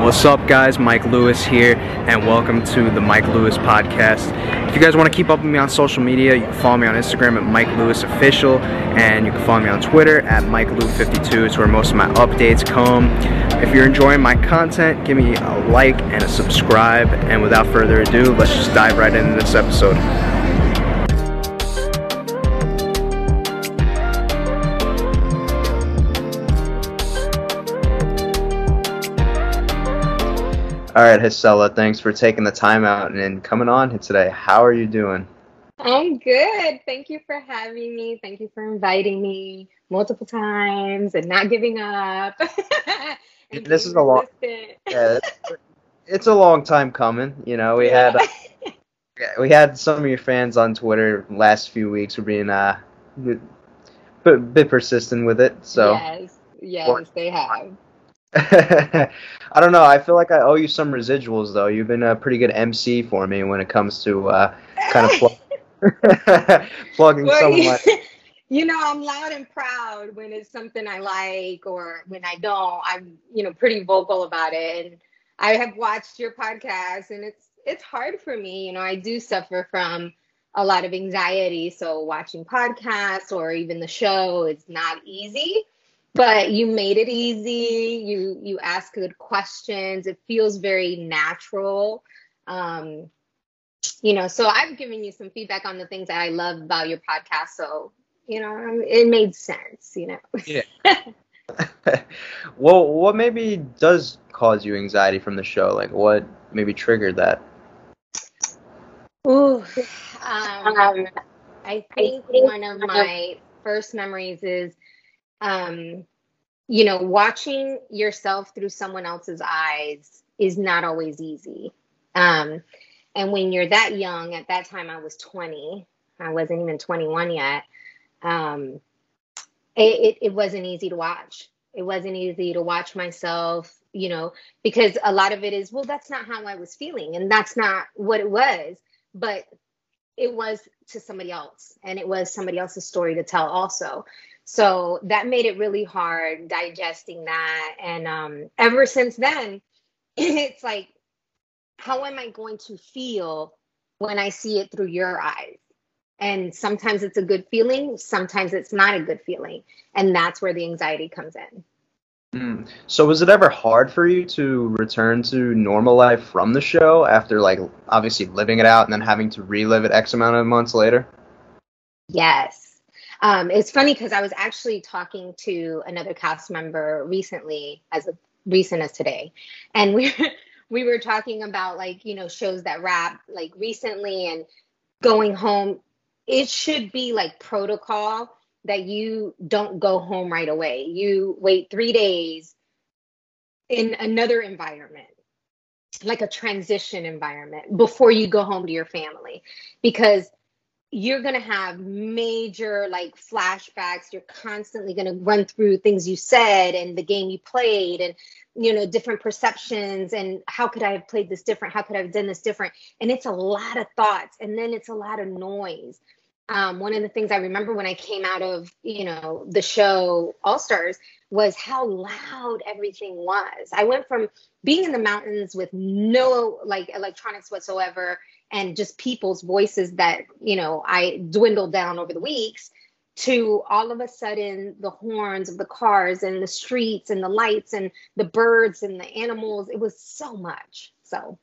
What's up, guys? Mike Lewis here, and welcome to the Mike Lewis Podcast. If you guys want to keep up with me on social media, you can follow me on Instagram at Mike Lewis Official, and you can follow me on Twitter at Mike Lew52. It's where most of my updates come. If you're enjoying my content, give me a like and a subscribe. And without further ado, let's just dive right into this episode. All right, Gisela, thanks for taking the time out and coming on today. How are you doing? I'm good. Thank you for having me. Thank you for inviting me multiple times and not giving up. this is a long. yeah, it's, a long time coming. You know, we yeah. had uh, we had some of your fans on Twitter last few weeks were being uh, a bit persistent with it. So yes, yes, they have. I don't know. I feel like I owe you some residuals, though. You've been a pretty good MC for me when it comes to uh, kind of pl- plugging well, my. You know, I'm loud and proud when it's something I like, or when I don't. I'm, you know, pretty vocal about it. And I have watched your podcast, and it's it's hard for me. You know, I do suffer from a lot of anxiety, so watching podcasts or even the show is not easy but you made it easy. You you ask good questions. It feels very natural. Um you know so i've given you some feedback on the things that i love about your podcast. So you know it made sense you know. Yeah. Well what maybe does cause you anxiety from the show? Like what maybe triggered that? Ooh, um, i think one of my first memories is um, you know, watching yourself through someone else's eyes is not always easy. Um, and when you're that young, at that time I was 20, I wasn't even 21 yet. Um, it, it, it wasn't easy to watch. It wasn't easy to watch myself, you know, because a lot of it is, well, that's not how I was feeling. And that's not what it was. But it was to somebody else. And it was somebody else's story to tell also. So that made it really hard digesting that. And um, ever since then, it's like, how am I going to feel when I see it through your eyes? And sometimes it's a good feeling, sometimes it's not a good feeling. And that's where the anxiety comes in. Mm. So was it ever hard for you to return to normal life from the show after like obviously living it out and then having to relive it X amount of months later? Yes. Um, it's funny because I was actually talking to another cast member recently, as recent as today, and we we were talking about like you know shows that wrap like recently and going home. It should be like protocol that you don't go home right away. You wait three days in another environment like a transition environment before you go home to your family because you're going to have major like flashbacks. You're constantly going to run through things you said and the game you played and you know different perceptions and how could i have played this different? How could i have done this different? And it's a lot of thoughts and then it's a lot of noise. Um, one of the things i remember when i came out of you know the show all stars was how loud everything was. I went from being in the mountains with no like electronics whatsoever and just people's voices that you know i dwindled down over the weeks to all of a sudden the horns of the cars and the streets and the lights and the birds and the animals. It was so much. So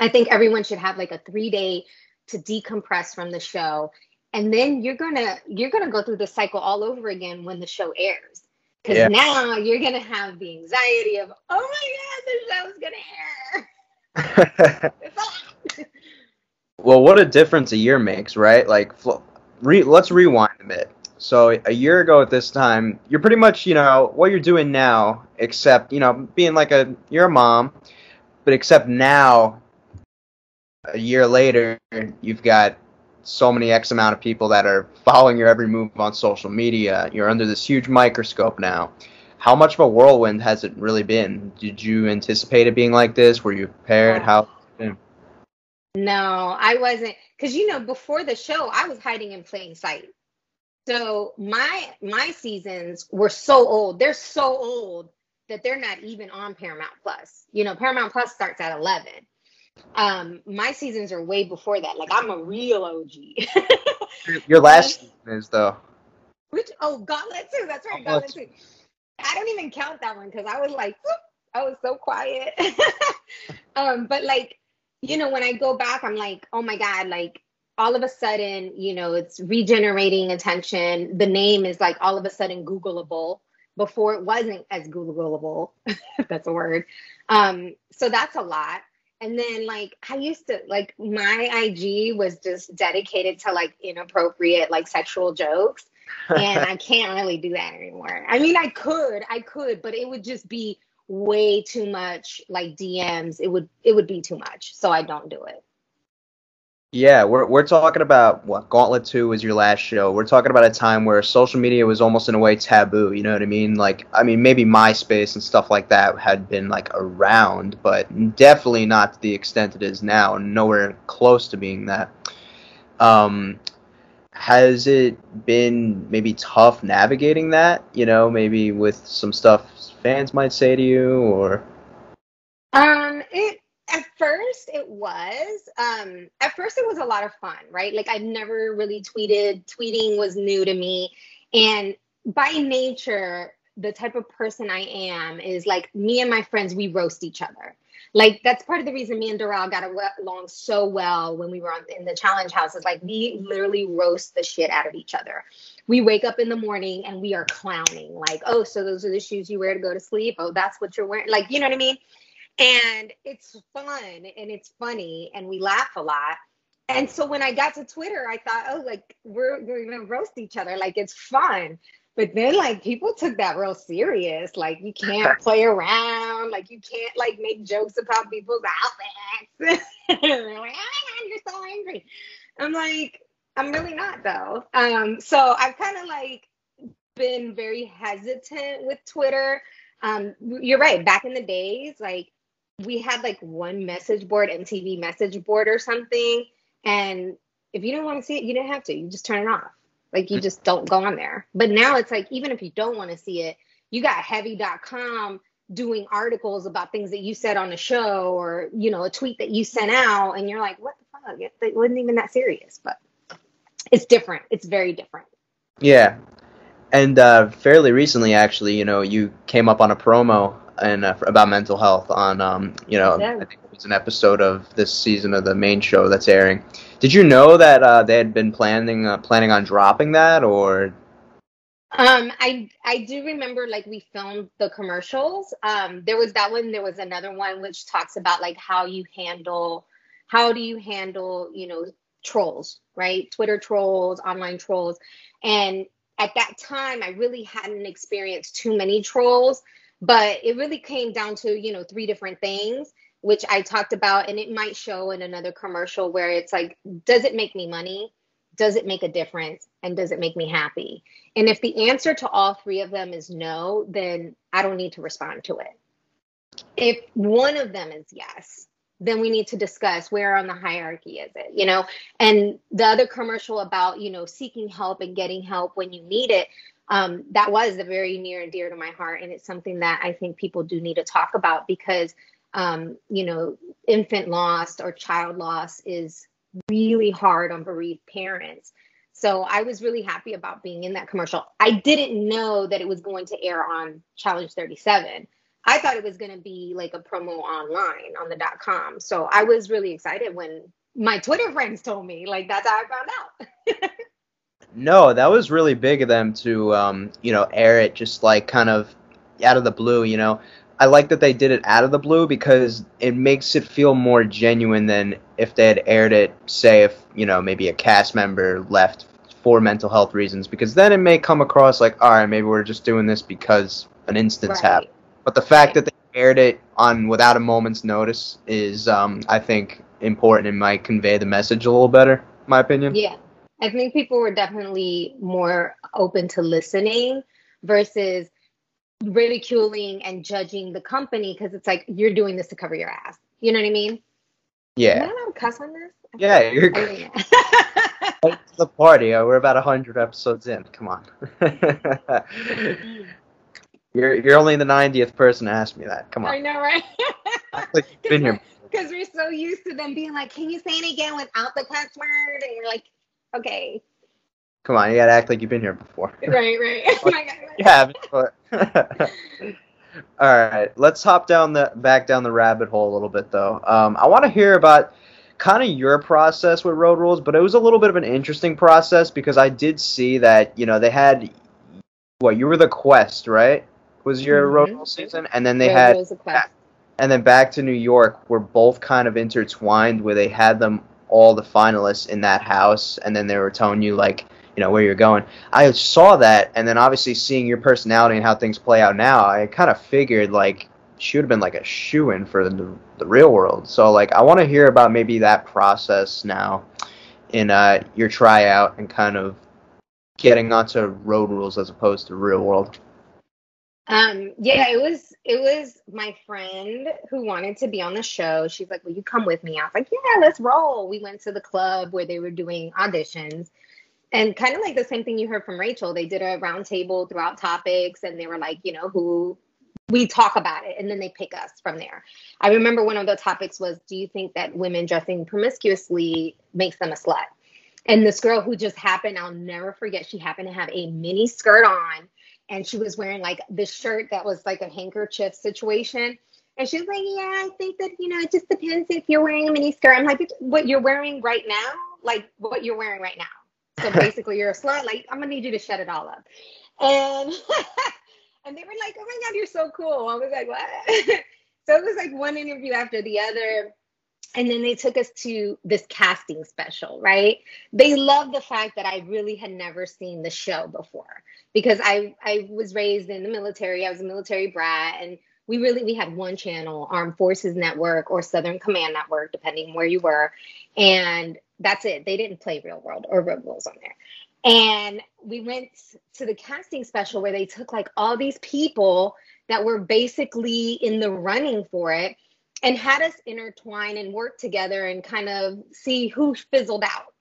i think everyone should have like a three day to decompress from the show. And then you're gonna you're gonna go through the cycle all over again when the show airs. Because yeah. now you're gonna have the anxiety of oh my god the show's gonna air Well, what a difference a year makes, right? Like, re- let's rewind a bit. So a year ago at this time, you're pretty much, you know, what you're doing now, except, you know, being like a, you're a mom, but except now, a year later, you've got so many X amount of people that are following your every move on social media. You're under this huge microscope now. How much of a whirlwind has it really been? Did you anticipate it being like this? Were you prepared? Uh, How? No, I wasn't because you know before the show I was hiding in plain sight. So my my seasons were so old. They're so old that they're not even on Paramount Plus. You know, Paramount Plus starts at 11. Um, my seasons are way before that. Like I'm a real OG. Your last season is though. Which oh Gauntlet 2, that's right, Gauntlet 2. I don't even count that one because I was like, whoop, I was so quiet. um, but like, you know, when I go back, I'm like, oh my God, like all of a sudden, you know, it's regenerating attention. The name is like all of a sudden Googleable. Before it wasn't as Googleable, that's a word. Um, so that's a lot. And then like I used to like my IG was just dedicated to like inappropriate like sexual jokes. and I can't really do that anymore. I mean I could, I could, but it would just be way too much like DMs. It would it would be too much. So I don't do it. Yeah, we're we're talking about what Gauntlet 2 was your last show. We're talking about a time where social media was almost in a way taboo, you know what I mean? Like I mean maybe MySpace and stuff like that had been like around, but definitely not to the extent it is now, nowhere close to being that. Um has it been maybe tough navigating that, you know, maybe with some stuff fans might say to you or? Um it at first it was um at first it was a lot of fun right? Like i've never really tweeted tweeting was new to me. And by nature the type of person i am is like me and my friends we roast each other. Like that's part of the reason me and Doral got along so well when we were on, in the challenge house is like we literally roast the shit out of each other. We wake up in the morning and we are clowning like, oh, so those are the shoes you wear to go to sleep. Oh, that's what you're wearing. Like, you know what I mean? and it's fun and it's funny and we laugh a lot and so when i got to twitter i thought oh like we're, we're gonna roast each other like it's fun but then like people took that real serious like you can't play around like you can't like make jokes about people's outfits like, oh my God, you're so angry i'm like i'm really not though um so i've kind of like been very hesitant with twitter um you're right back in the days like we had like one message board, MTV message board or something. And if you didn't want to see it, you didn't have to. You just turn it off. Like you just don't go on there. But now it's like, even if you don't want to see it, you got heavy.com doing articles about things that you said on the show or, you know, a tweet that you sent out. And you're like, what the fuck? It, it wasn't even that serious. But it's different. It's very different. Yeah. And uh, fairly recently, actually, you know, you came up on a promo and uh, about mental health on um, you know yeah. I think it was an episode of this season of the main show that's airing. Did you know that uh, they had been planning uh, planning on dropping that or? Um, I I do remember like we filmed the commercials. Um, there was that one. There was another one which talks about like how you handle how do you handle you know trolls right? Twitter trolls online trolls. And at that time I really hadn't experienced too many trolls but it really came down to you know three different things which i talked about and it might show in another commercial where it's like does it make me money? Does it make a difference? And does it make me happy? And if the answer to all three of them is no then i don't need to respond to it. If one of them is yes then we need to discuss where on the hierarchy is it you know and the other commercial about you know seeking help and getting help when you need it um, that was the very near and dear to my heart. And it's something that I think people do need to talk about because, um, you know, infant loss or child loss is really hard on bereaved parents. So I was really happy about being in that commercial. I didn't know that it was going to air on Challenge 37. I thought it was going to be like a promo online on the dot com. So I was really excited when my Twitter friends told me, like, that's how I found out. No, that was really big of them to, um, you know, air it just like kind of out of the blue. You know, I like that they did it out of the blue because it makes it feel more genuine than if they had aired it, say, if you know maybe a cast member left for mental health reasons, because then it may come across like, all right, maybe we're just doing this because an instance right. happened. But the fact that they aired it on without a moment's notice is, um, I think, important and might convey the message a little better. my opinion. Yeah. I think people were definitely more open to listening versus ridiculing and judging the company because it's like you're doing this to cover your ass. You know what I mean? Yeah. Am I allowed cuss on this? Yeah, you're good. the party. Uh, we're about hundred episodes in. Come on. You're you're only the 90th person to ask me that. Come on. I know, right? Like been here. Because we're so used to them being like, "Can you say it again without the cuss word?" And you're like, "Okay, Come on, you gotta act like you've been here before. right, right." oh my god. you haven't, but all right. Let's hop down the back down the rabbit hole a little bit though. Um, I want to hear about kind of your process with road rules, but it was a little bit of an interesting process because I did see that you know they had what you were the quest right was your road Mhm. rule season, and then they Road had quest. and then back to New York were both kind of intertwined where they had them all the finalists in that house and then they were telling you like you know where you're going i saw that and then obviously seeing your personality and how things play out now i kind of figured like she would have been like a shoe in for the, the real world so like i want to hear about maybe that process now in uh, your tryout and kind of getting onto road rules as opposed to real world Um, yeah, it was it was my friend who wanted to be on the show. She's like, "Will you come with me?" I was like, "Yeah, let's roll." We went to the club where they were doing auditions, and kind of like the same thing you heard from Rachel. They did a round table throughout topics, and they were like, you know, who we talk about it, and then they pick us from there. I remember one of the topics was, "Do you think that women dressing promiscuously makes them a slut?" And this girl who just happened, I'll never forget, she happened to have a mini skirt on and she was wearing like this shirt that was like a handkerchief situation. And she was like, Yeah, I think that, you know, it just depends if you're wearing a mini skirt. I'm like, What you're wearing right now? Like, what you're wearing right now. So basically, you're a slut. Like, I'm going to need you to shut it all up. And, and they were like, Oh my God, you're so cool. I was like, What? so it was like one interview after the other. And then they took us to this casting special, right? They loved the fact that I really had never seen the show before because I I was raised in the military. I was a military brat, and we really we had one channel, Armed Forces Network or Southern Command Network, depending where you were, and that's it. They didn't play Real World or Road Rules on there. And we went to the casting special where they took like all these people that were basically in the running for it and had us intertwine and work together and kind of see who fizzled out.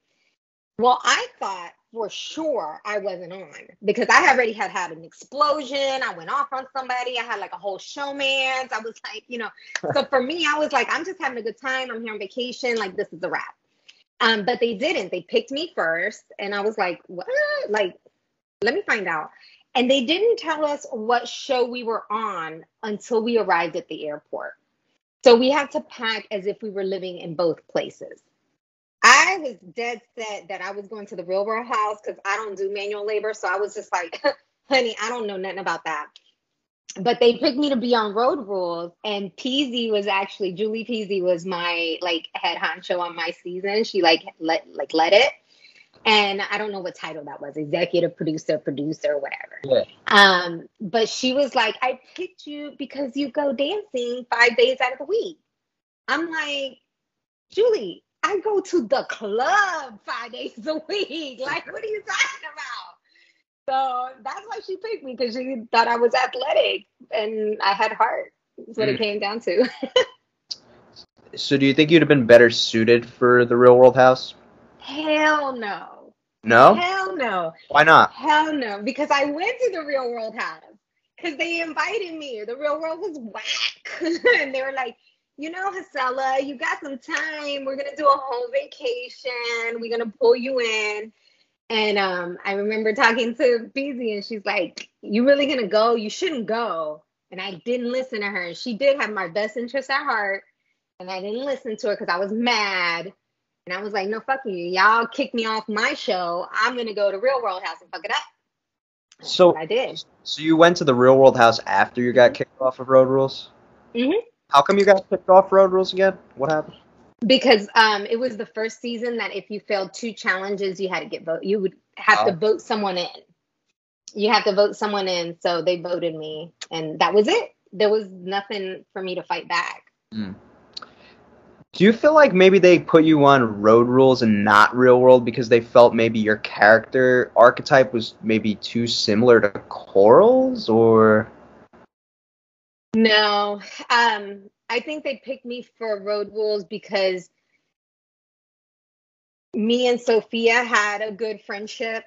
Well, I thought for sure I wasn't on because I already had had an explosion. I went off on somebody. I had like a whole showman's. I was like, you know, so for me, I was like, I'm just having a good time. I'm here on vacation. Like, this is a wrap. Um, but they didn't. They picked me first. And I was like, what? Like, let me find out. And they didn't tell us what show we were on until we arrived at the airport. So we had to pack as if we were living in both places. I was dead set that I was going to the real world house because I don't do manual labor. So I was just like, honey, I don't know nothing about that. But they picked me to be on road rules, and Peasy was actually Julie Peasy was my like head honcho on my season. She like let like led it, and I don't know what title that was, executive producer, producer, whatever. Yeah. Um, but she was like, I picked you because you go dancing five days out of the week. I'm like, Julie, I go to the club five days a week. Like, what are you talking about? So that's why she picked me because she thought I was athletic and I had heart. That's what it Mm. came down to. So do you think you'd have been better suited for the real world house? Hell no. No? Hell no. Why not? Hell no. Because I went to the real world house because they invited me. The real world was whack. and they were like, you know, Gisela, you got some time. We're gonna do a whole vacation. We're gonna pull you in. And um, I remember talking to Beezy, and she's like, "You really gonna go? You shouldn't go." And I didn't listen to her. She did have my best interest at heart, and I didn't listen to her because I was mad. And I was like, "No, fuck you. Y'all kicked me off my show. I'm gonna go to Real World House and fuck it up." So I did. so you went to the real world house after you got kicked off of road rules? Mm-hmm. How come you got kicked off road rules again? What happened? because um it was the first season that if you failed two challenges you had to get vote you would have to Oh. vote someone in you have to vote someone in so they voted me and that was it there was nothing for me to fight back Do you feel like maybe they put you on road rules and not real world because they felt maybe your character archetype was maybe too similar to Coral's or? No. Um i think they picked me for road rules because me and sophia had a good friendship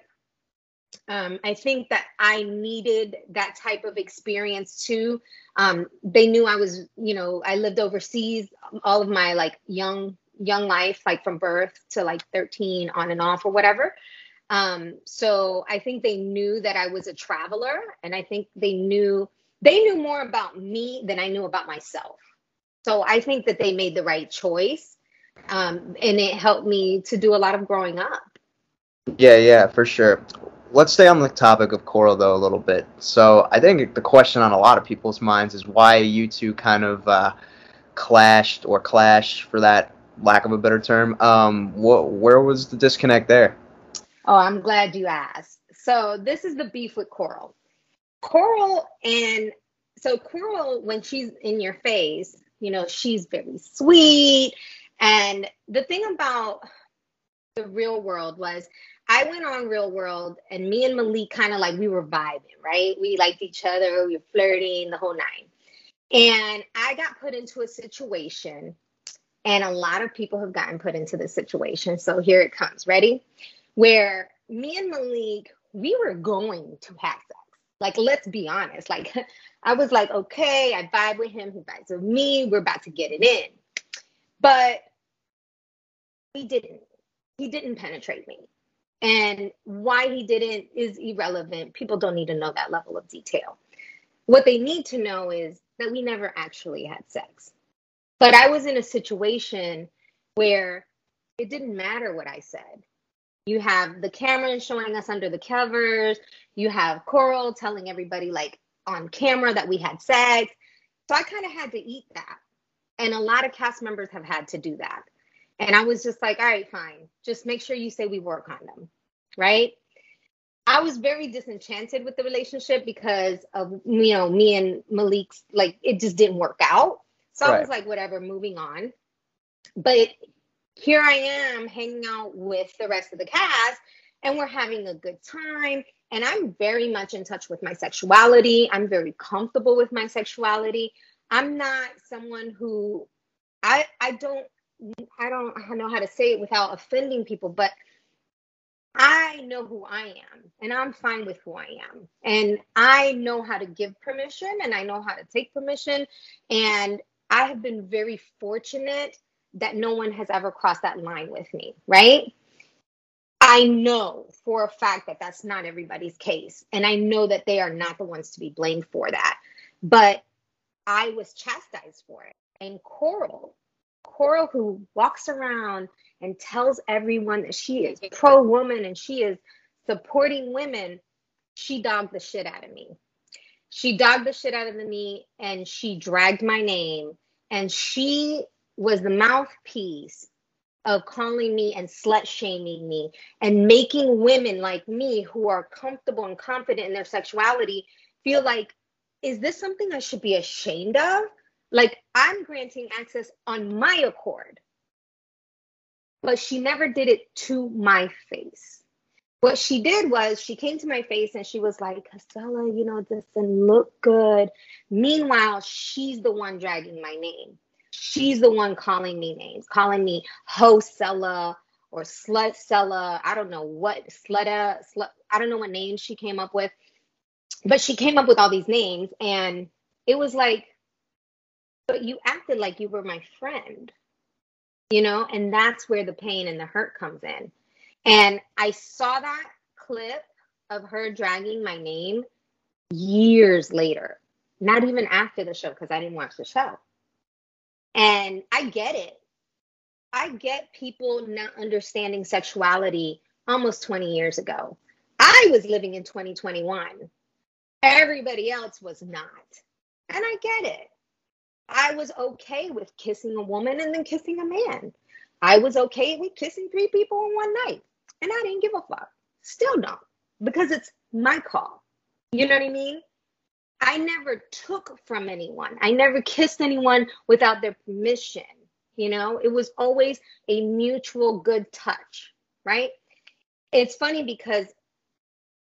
Um, I think that I needed that type of experience too. Um, they knew I was, you know, I lived overseas all of my like young young life, like from birth to like 13 on and off or whatever. Um, so I think they knew that I was a traveler, and I think they knew they knew more about me than I knew about myself. So I think that they made the right choice, um, and it helped me to do a lot of growing up. Yeah, yeah, for sure. Let's stay on the topic of Coral though a little bit. So I think the question on a lot of people's minds is why you two kind of uh, clashed or clash, for that lack of a better term. Um, what, where was the disconnect there? Oh, I'm glad you asked. So this is the beef with Coral. Coral and so Coral, when she's in your face, you know, she's very sweet. And the thing about the real world was I went on real world and me and Malik kind of like we were vibing, right? We liked each other, we were flirting, the whole nine. And I got put into a situation, and a lot of people have gotten put into this situation. So here it comes. Ready? Where me and Malik, we were going to have sex. Like, let's be honest. Like, I was like, okay, I vibe with him, he vibes with me, we're about to get it in. But he didn't. He didn't penetrate me. And why he didn't is irrelevant. People don't need to know that level of detail. What they need to know is that we never actually had sex. But I was in a situation where it didn't matter what I said. You have the camera showing us under the covers. You have Coral telling everybody, like on camera, that we had sex. So I kind of had to eat that. And a lot of cast members have had to do that. And I was just like, all right, fine. Just make sure you say we wore a condom. Right. I was very disenchanted with the relationship because of you know me and Malik's like it just didn't work out. So right. I was like, whatever, moving on. But here I am hanging out with the rest of the cast and we're having a good time. And I'm very much in touch with my sexuality. I'm very comfortable with my sexuality. I'm not someone who I I don't I don't know how to say it without offending people, but I know who I am and I'm fine with who I am. And I know how to give permission and I know how to take permission. And I have been very fortunate that no one has ever crossed that line with me, right? I know for a fact that that's not everybody's case. And I know that they are not the ones to be blamed for that. But I was chastised for it. And Coral, Coral, who walks around and tells everyone that she is pro woman and she is supporting women, she dogged the shit out of me. She dogged the shit out of me and she dragged my name and she was the mouthpiece of calling me and slut shaming me and making women like me who are comfortable and confident in their sexuality feel like, is this something I should be ashamed of? Like, I'm granting access on my accord. But she never did it to my face. What she did was she came to my face and she was like, Castella, you know, this doesn't look good. Meanwhile, she's the one dragging my name she's the one calling me names, calling me Hosella or Slut Sella. I don't know what Slutta, slut, I don't know what name she came up with, but she came up with all these names. And it was like, but you acted like you were my friend, you know? And that's where the pain and the hurt comes in. And I saw that clip of her dragging my name years later, not even after the show, because I didn't watch the show. And I get it. I get people not understanding sexuality almost 20 years ago. I was living in 2021. Everybody else was not. And I get it. I was okay with kissing a woman and then kissing a man. I was okay with kissing three people in one night. And I didn't give a fuck. Still don't. Because it's my call. You know what I mean? I never took from anyone. I never kissed anyone without their permission. You know, it was always a mutual good touch, right? It's funny because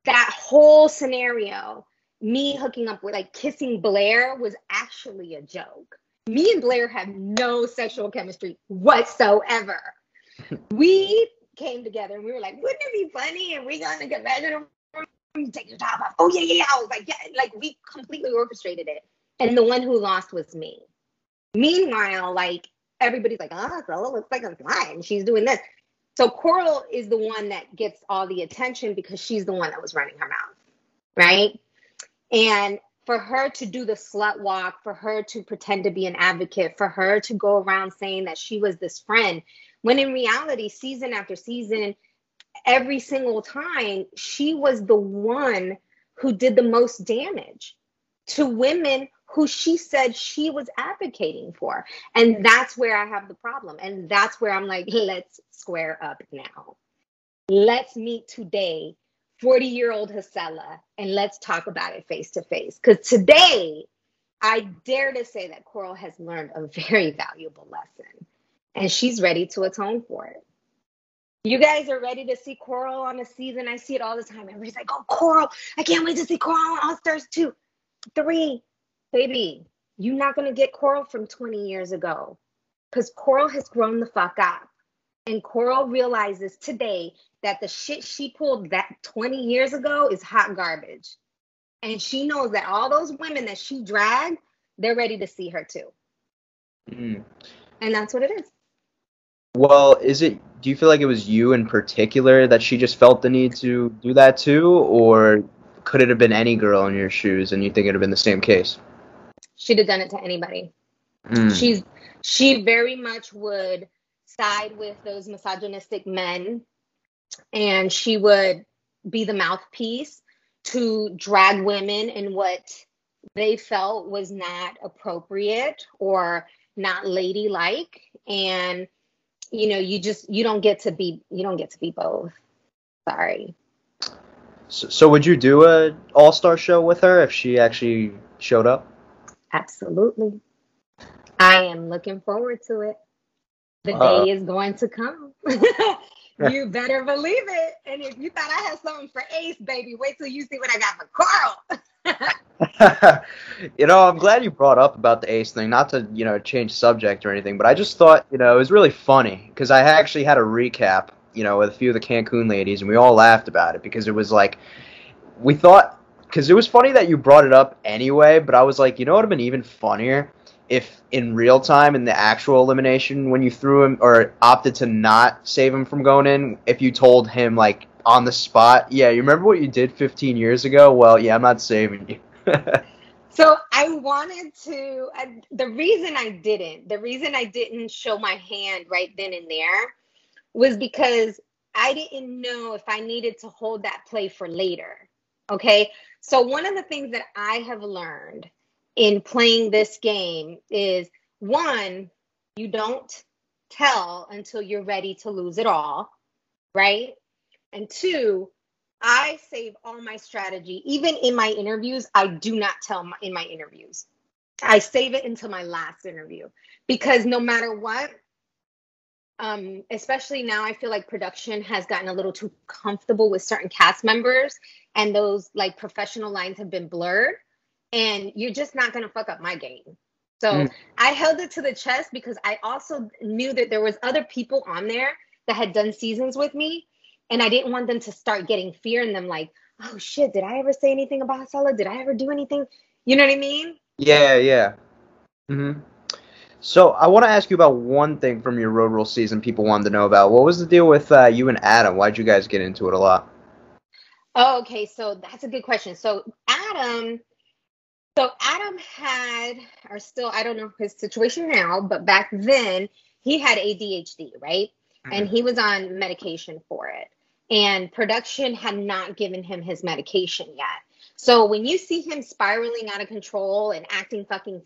that whole scenario, me hooking up with like kissing Blair, was actually a joke. Me and Blair have no sexual chemistry whatsoever. we came together and we were like, wouldn't it be funny if we got in the convention you take your top off. Oh yeah, yeah. I was like, yeah, like we completely orchestrated it. And the one who lost was me. Meanwhile, like everybody's like, oh, Stella looks like a slime. She's doing this. So Coral is the one that gets all the attention because she's the one that was running her mouth, right? And for her to do the slut walk, for her to pretend to be an advocate, for her to go around saying that she was this friend, when in reality, season after season, every single time, she was the one who did the most damage to women who she said she was advocating for. And that's where I have the problem. And that's where I'm like, let's square up now. Let's meet today, 40 year old Gisela, and let's talk about it face to face. Because today, I dare to say that Coral has learned a very valuable lesson and she's ready to atone for it. You guys are ready to see Coral on a season. I see it all the time. Everybody's like, oh, Coral. I can't wait to see Coral on All Stars 2. Three, baby, you're not going to get Coral from 20 years ago because Coral has grown the fuck up. And Coral realizes today that the shit she pulled that 20 years ago is hot garbage. And she knows that all those women that she dragged, they're ready to see her too. Mm. And that's what it is. Well, is it? Do you feel like it was you in particular that she just felt the need to do that too, or could it have been any girl in your shoes and you think it'd have been the same case? She'd have done it to anybody. Mm. She's she very much would side with those misogynistic men, and she would be the mouthpiece to drag women in what they felt was not appropriate or not ladylike. And you know you just you don't get to be you don't get to be both. Sorry. So, so would you do a all-star show with her if she actually showed up? Absolutely. I am looking forward to it the uh, day is going to come you better believe it and if you thought i had something for ace baby wait till you see what i got for Coral. you know, I'm glad you brought up about the ace thing. Not to you know change subject or anything, but I just thought you know it was really funny because I actually had a recap, you know, with a few of the Cancun ladies, and we all laughed about it because it was like we thought because it was funny that you brought it up anyway. But I was like, you know, what would have been even funnier if in real time in the actual elimination when you threw him or opted to not save him from going in, if you told him like on the spot, yeah, you remember what you did 15 years ago? Well, yeah, I'm not saving you. so I wanted to. The reason I didn't, the reason I didn't show my hand right then and there, was because I didn't know if I needed to hold that play for later. Okay. So one of the things that I have learned in playing this game is one, you don't tell until you're ready to lose it all, right? And two, I save all my strategy. Even in my interviews, I do not tell my, in my interviews. I save it until my last interview because no matter what, um, especially now, I feel like production has gotten a little too comfortable with certain cast members, and those like professional lines have been blurred. And you're just not gonna fuck up my game. So mm. I held it to the chest because I also knew that there was other people on there that had done seasons with me and I didn't want them to start getting fear in them, like, oh shit, did I ever say anything about Stella? Did I ever do anything? You know what I mean? Yeah, yeah. Mm-hmm. So I want to ask you about one thing from your road rule season people wanted to know about. What was the deal with uh, you and Adam? Why'd you guys get into it a lot? Oh, okay. So that's a good question. So Adam, so Adam had, or still, I don't know his situation now, but back then he had ADHD, right? Mm-hmm. And he was on medication for it and production had not given him his medication yet. So when you see him spiraling out of control and acting fucking,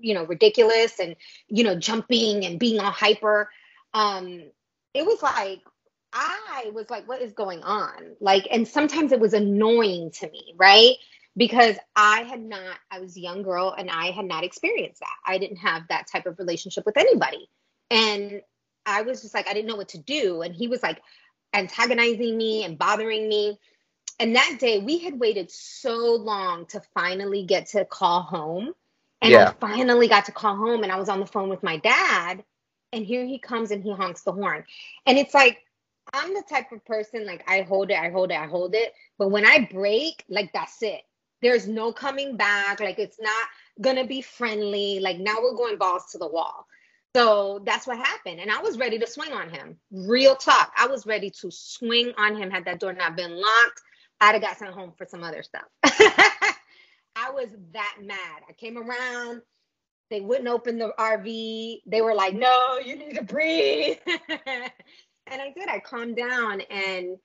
you know, ridiculous and you know jumping and being all hyper, um, it was like I was like, what is going on? Like, and sometimes it was annoying to me, right? Because I had not, I was a young girl and I had not experienced that. I didn't have that type of relationship with anybody. And I was just like, I didn't know what to do. And he was like, antagonizing me and bothering me. And that day we had waited so long to finally get to call home. And yeah. I finally got to call home and I was on the phone with my dad. And here he comes and he honks the horn. And it's like, I'm the type of person like I hold it, I hold it, I hold it. But when I break, like that's it. There's no coming back. Like it's not gonna be friendly. Like now we're going balls to the wall. So that's what happened. And I was ready to swing on him. Real talk. I was ready to swing on him had that door not been locked. I'd have got sent home for some other stuff. I was that mad. I came around. They wouldn't open the RV. They were like, no, you need to breathe. and I did. I calmed down. And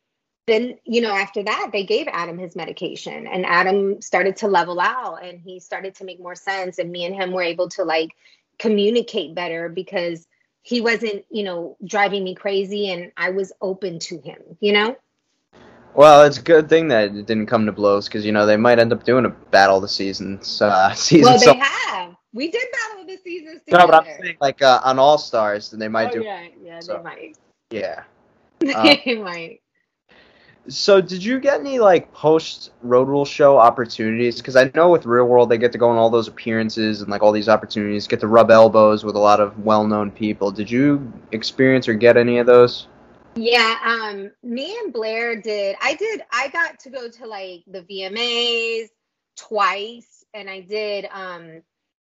then, you know, after that, they gave Adam his medication. And Adam started to level out and he started to make more sense. And me and him were able to like communicate better because he wasn't, you know, driving me crazy and I was open to him, you know? Well, it's a good thing that it didn't come to blows because you know they might end up doing a battle of the seasons. Uh, season. Well, they so- have. We did battle of the seasons together. No, but I'm saying like uh, on All Stars, then they might oh, do. Yeah, yeah, so, they might. Yeah. they um, might. So, did you get any like post Road Rule show opportunities? Because I know with Real World they get to go on all those appearances and like all these opportunities, get to rub elbows with a lot of well-known people. Did you experience or get any of those? Yeah, um, me and Blair did. I did. I got to go to like the VMAs twice, and I did. Um,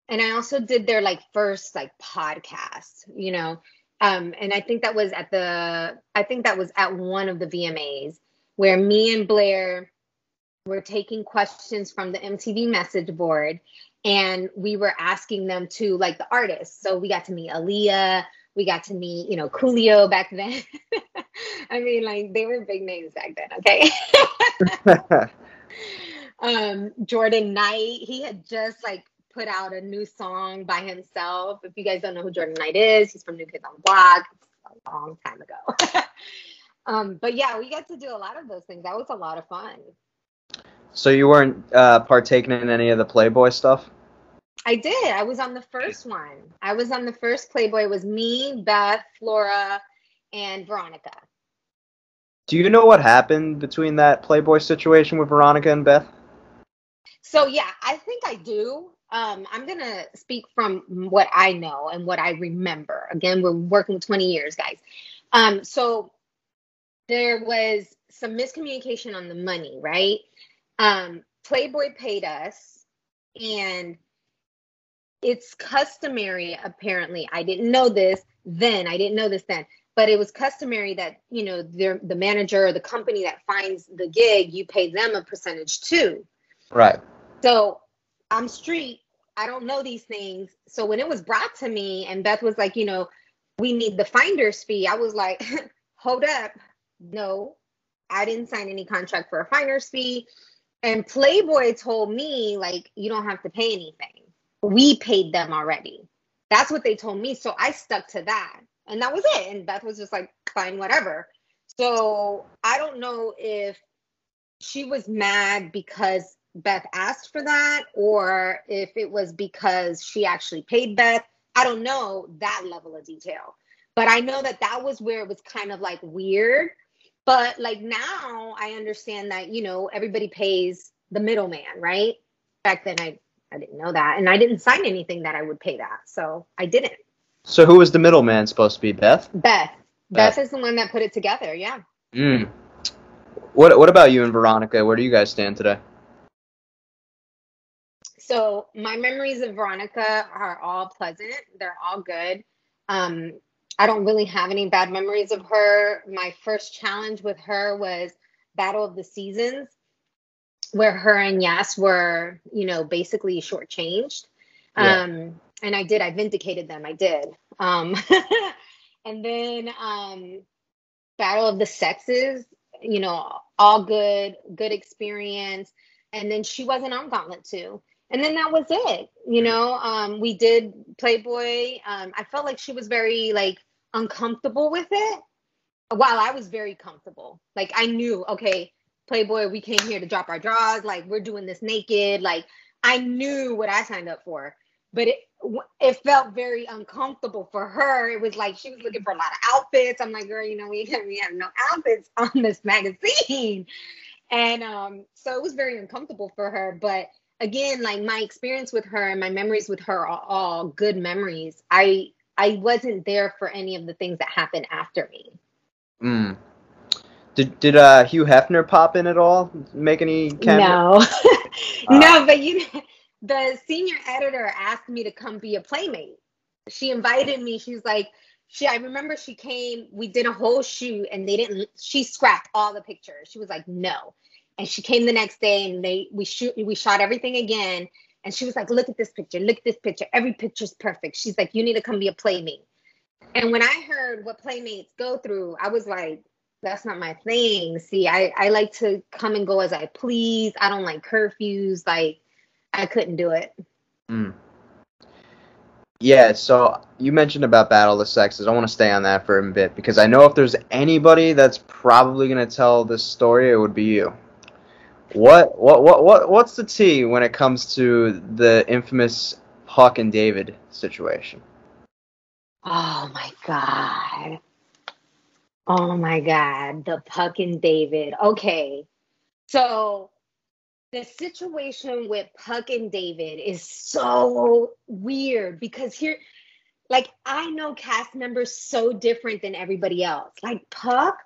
and I also did their like first like podcast. You know, um, and I think that was at the. I think that was at one of the VMAs where me and Blair were taking questions from the MTV message board, and we were asking them to like the artists. So we got to meet Aaliyah we got to meet, you know, Coolio back then. I mean, like they were big names back then, okay? um, Jordan Knight, he had just like put out a new song by himself. If you guys don't know who Jordan Knight is, he's from New Kids on the Block. a long time ago. um, but yeah, we got to do a lot of those things. That was a lot of fun. So you weren't uh, partaking in any of the Playboy stuff? I did. I was on the first one. I was on the first Playboy. It was me, Beth, Flora, and Veronica. Do you know what happened between that Playboy situation with Veronica and Beth? So yeah, I think I do. Um, I'm gonna speak from what I know and what I remember. Again, we're working with 20 years, guys. Um, so there was some miscommunication on the money, right? Um, Playboy paid us, and it's customary apparently. I didn't know this then. I didn't know this then. But it was customary that you know the manager or the company that finds the gig you pay them a percentage too. Right. So i'm street. I don't know these things. So when it was brought to me and beth was like you know we need the finder's fee i was like hold up no i didn't sign any contract for a finder's fee and playboy told me like you don't have to pay anything we paid them already. That's what they told me. So I stuck to that. And that was it. And Beth was just like, fine, whatever. So I don't know if she was mad because Beth asked for that or if it was because she actually paid Beth. I don't know that level of detail. But I know that that was where it was kind of like weird. But like now I understand that, you know, everybody pays the middleman, right? Back then I I didn't know that. And I didn't sign anything that I would pay that. So I didn't. So who was the middleman supposed to be? Beth? Beth. Beth, Beth is the one that put it together, yeah. Mm. What what about you and Veronica? Where do you guys stand today? So my memories of Veronica are all pleasant. They're all good. Um, I don't really have any bad memories of her. My first challenge with her was Battle of the Seasons where her and Yas were, you know, basically shortchanged. Yeah. Um, and I did, I vindicated them. I did. Um, and then um, Battle of the Sexes, you know, all good, good experience. And then she wasn't on Gauntlet 2. And then that was it. You know, um, we did Playboy. Um, I felt like she was very like uncomfortable with it while I was very comfortable. Like I knew, okay, Playboy, we came here to drop our draws. Like we're doing this naked. Like I knew what I signed up for, but it it felt very uncomfortable for her. It was like she was looking for a lot of outfits. I'm like, girl, you know, we we have no outfits on this magazine, and um, so it was very uncomfortable for her. But again, like my experience with her and my memories with her are all good memories. I I wasn't there for any of the things that happened after me. Mm. Did did uh, Hugh Hefner pop in at all? Make any cameo? No, no, but you, the senior editor asked me to come be a playmate. She invited me. She's like, she. I remember she came. We did a whole shoot, and they didn't. She scrapped all the pictures. She was like, no. And she came the next day, and they we shoot. We shot everything again. And she was like, look at this picture. Look at this picture. Every picture's perfect. She's like, you need to come be a playmate. And when I heard what playmates go through, I was like, that's not my thing. See, I, I like to come and go as I please. I don't like curfews. Like, I couldn't do it. Mm. Yeah, so you mentioned about Battle of the Sexes. I want to stay on that for a bit because I know if there's anybody that's probably going to tell this story, it would be you. What what what what what's the tea when it comes to the infamous Puck and David situation? Oh my god. Oh my god, the Puck and David. Okay. So the situation with Puck and David is so weird because here like I know cast members so different than everybody else. Like Puck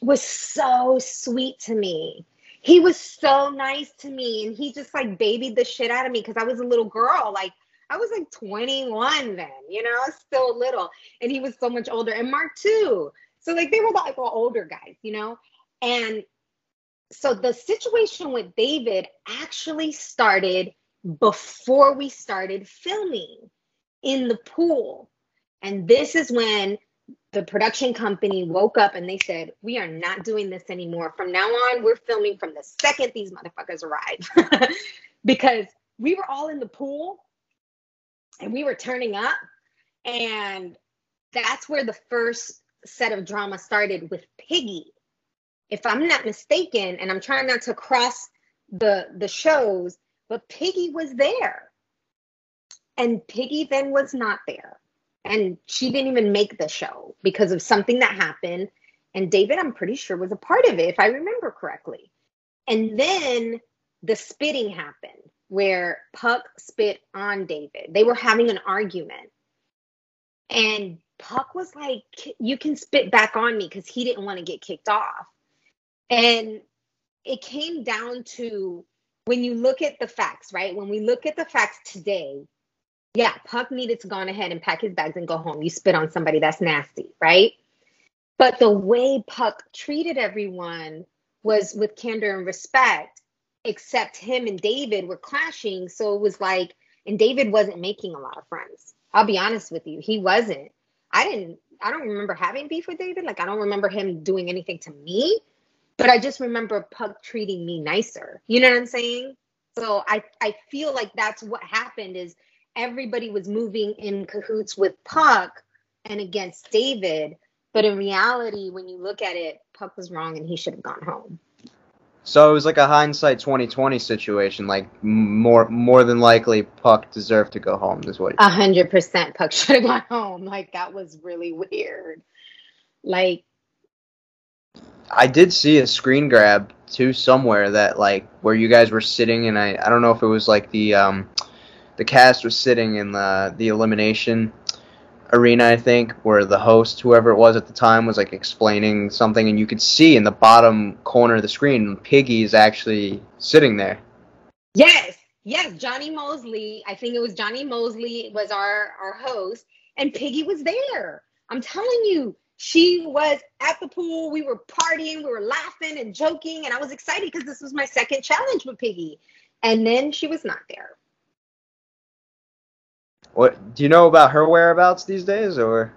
was so sweet to me he was so nice to me and he just like babied the shit out of me because I was a little girl. Like I was like 21 then, you know, still little. And he was so much older. And Mark too. So like they were like all older guys, you know? And so the situation with David actually started before we started filming in the pool. And this is when the production company woke up and they said, We are not doing this anymore. From now on, we're filming from the second these motherfuckers arrive. because we were all in the pool and we were turning up. And that's where the first set of drama started with Piggy. If I'm not mistaken, and I'm trying not to cross the the shows, but Piggy was there. And Piggy then was not there and she didn't even make the show because of something that happened. And david i'm pretty sure was a part of it if i remember correctly. And then the spitting happened where puck spit on david. They were having an argument. And puck was like you can spit back on me because he didn't want to get kicked off. And it came down to when you look at the facts right? When we look at the facts today yeah, Puck needed to go on ahead and pack his bags and go home. You spit on somebody, that's nasty, right? But the way Puck treated everyone was with candor and respect, except him and David were clashing. So it was like, and David wasn't making a lot of friends. I'll be honest with you, he wasn't. I didn't, I don't remember having beef with David. Like, I don't remember him doing anything to me, but I just remember Puck treating me nicer. You know what I'm saying? So I, I feel like that's what happened is everybody was moving in cahoots with Puck and against David. But in reality, when you look at it, Puck was wrong and he should have gone home. So it was like a hindsight 2020 situation. Like more more than likely, Puck deserved to go home. Is what? A hundred percent, Puck should have gone home. Like that was really weird. Like, I did see a screen grab too somewhere that like where you guys were sitting, and I I don't know if it was like the um the cast was sitting in the the elimination arena, I think, where the host, whoever it was at the time, was like explaining something, and you could see in the bottom corner of the screen, Piggy is actually sitting there. Yes, yes, Jonny Moseley. I think it was Jonny Moseley was our our host, and Piggy was there. I'm telling you, she was at the pool. We were partying, we were laughing and joking, and I was excited because this was my second challenge with Piggy. And then she was not there. What do you know about her whereabouts these days, or?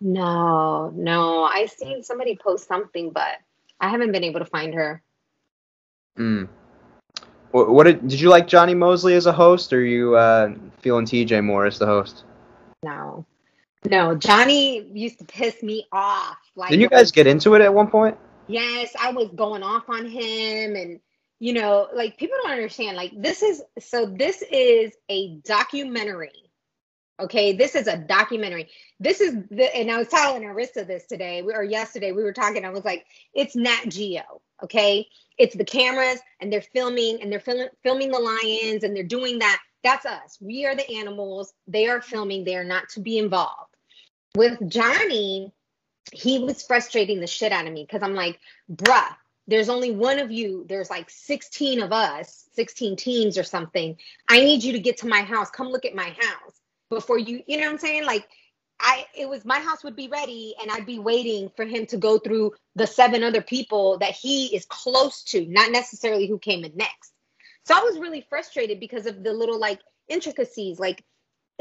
No, no. I seen somebody post something, but I haven't been able to find her. Hmm. What, what did, did you like Jonny Moseley as a host, or you uh, feeling TJ more as the host? No, no. Jonny used to piss me off. Like, did you guys get into it at one point? Yes, I was going off on him, and you know, like people don't understand. Like this is so. This is a documentary Okay, this is a documentary. This is the, and I was telling Arissa this today or yesterday. We were talking. I was like, it's Nat Geo. Okay, it's the cameras and they're filming and they're film, filming the lions and they're doing that. That's us. We are the animals. They are filming. They are not to be involved. With Jonny, he was frustrating the shit out of me because I'm like, bruh, there's only one of you. There's like 16 of us, 16 teams or something. I need you to get to my house. Come look at my house before you, you know what I'm saying? Like, I it was my house would be ready and I'd be waiting for him to go through the seven other people that he is close to, not necessarily who came in next. So I was really frustrated because of the little like intricacies, like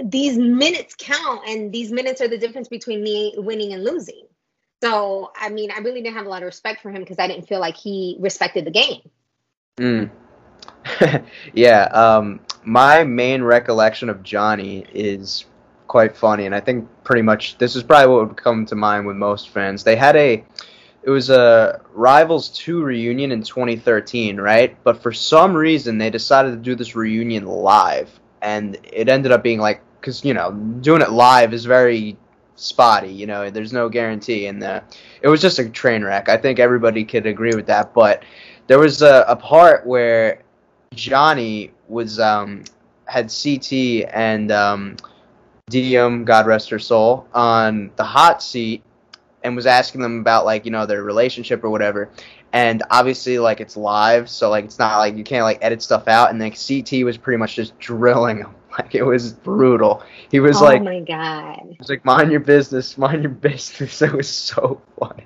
these minutes count and these minutes are the difference between me winning and losing. So, I mean, I really didn't have a lot of respect for him because I didn't feel like he respected the game. Mm. yeah, um, my main recollection of Jonny is quite funny, and I think pretty much this is probably what would come to mind with most fans. They had a, it was a Rivals 2 reunion in 2013, right? But for some reason, they decided to do this reunion live, and it ended up being like, because, you know, doing it live is very spotty. You know, there's no guarantee, and uh, it was just a train wreck. I think everybody could agree with that. But there was a, a part where Jonny was um, had CT and um, Diem, God rest her soul, on the hot seat, and was asking them about like you know their relationship or whatever. And obviously, like it's live, so like it's not like you can't like edit stuff out. And like CT was pretty much just drilling them Like it was brutal. He was oh like, "Oh my god!" He was like, "Mind your business, mind your business." It was so funny.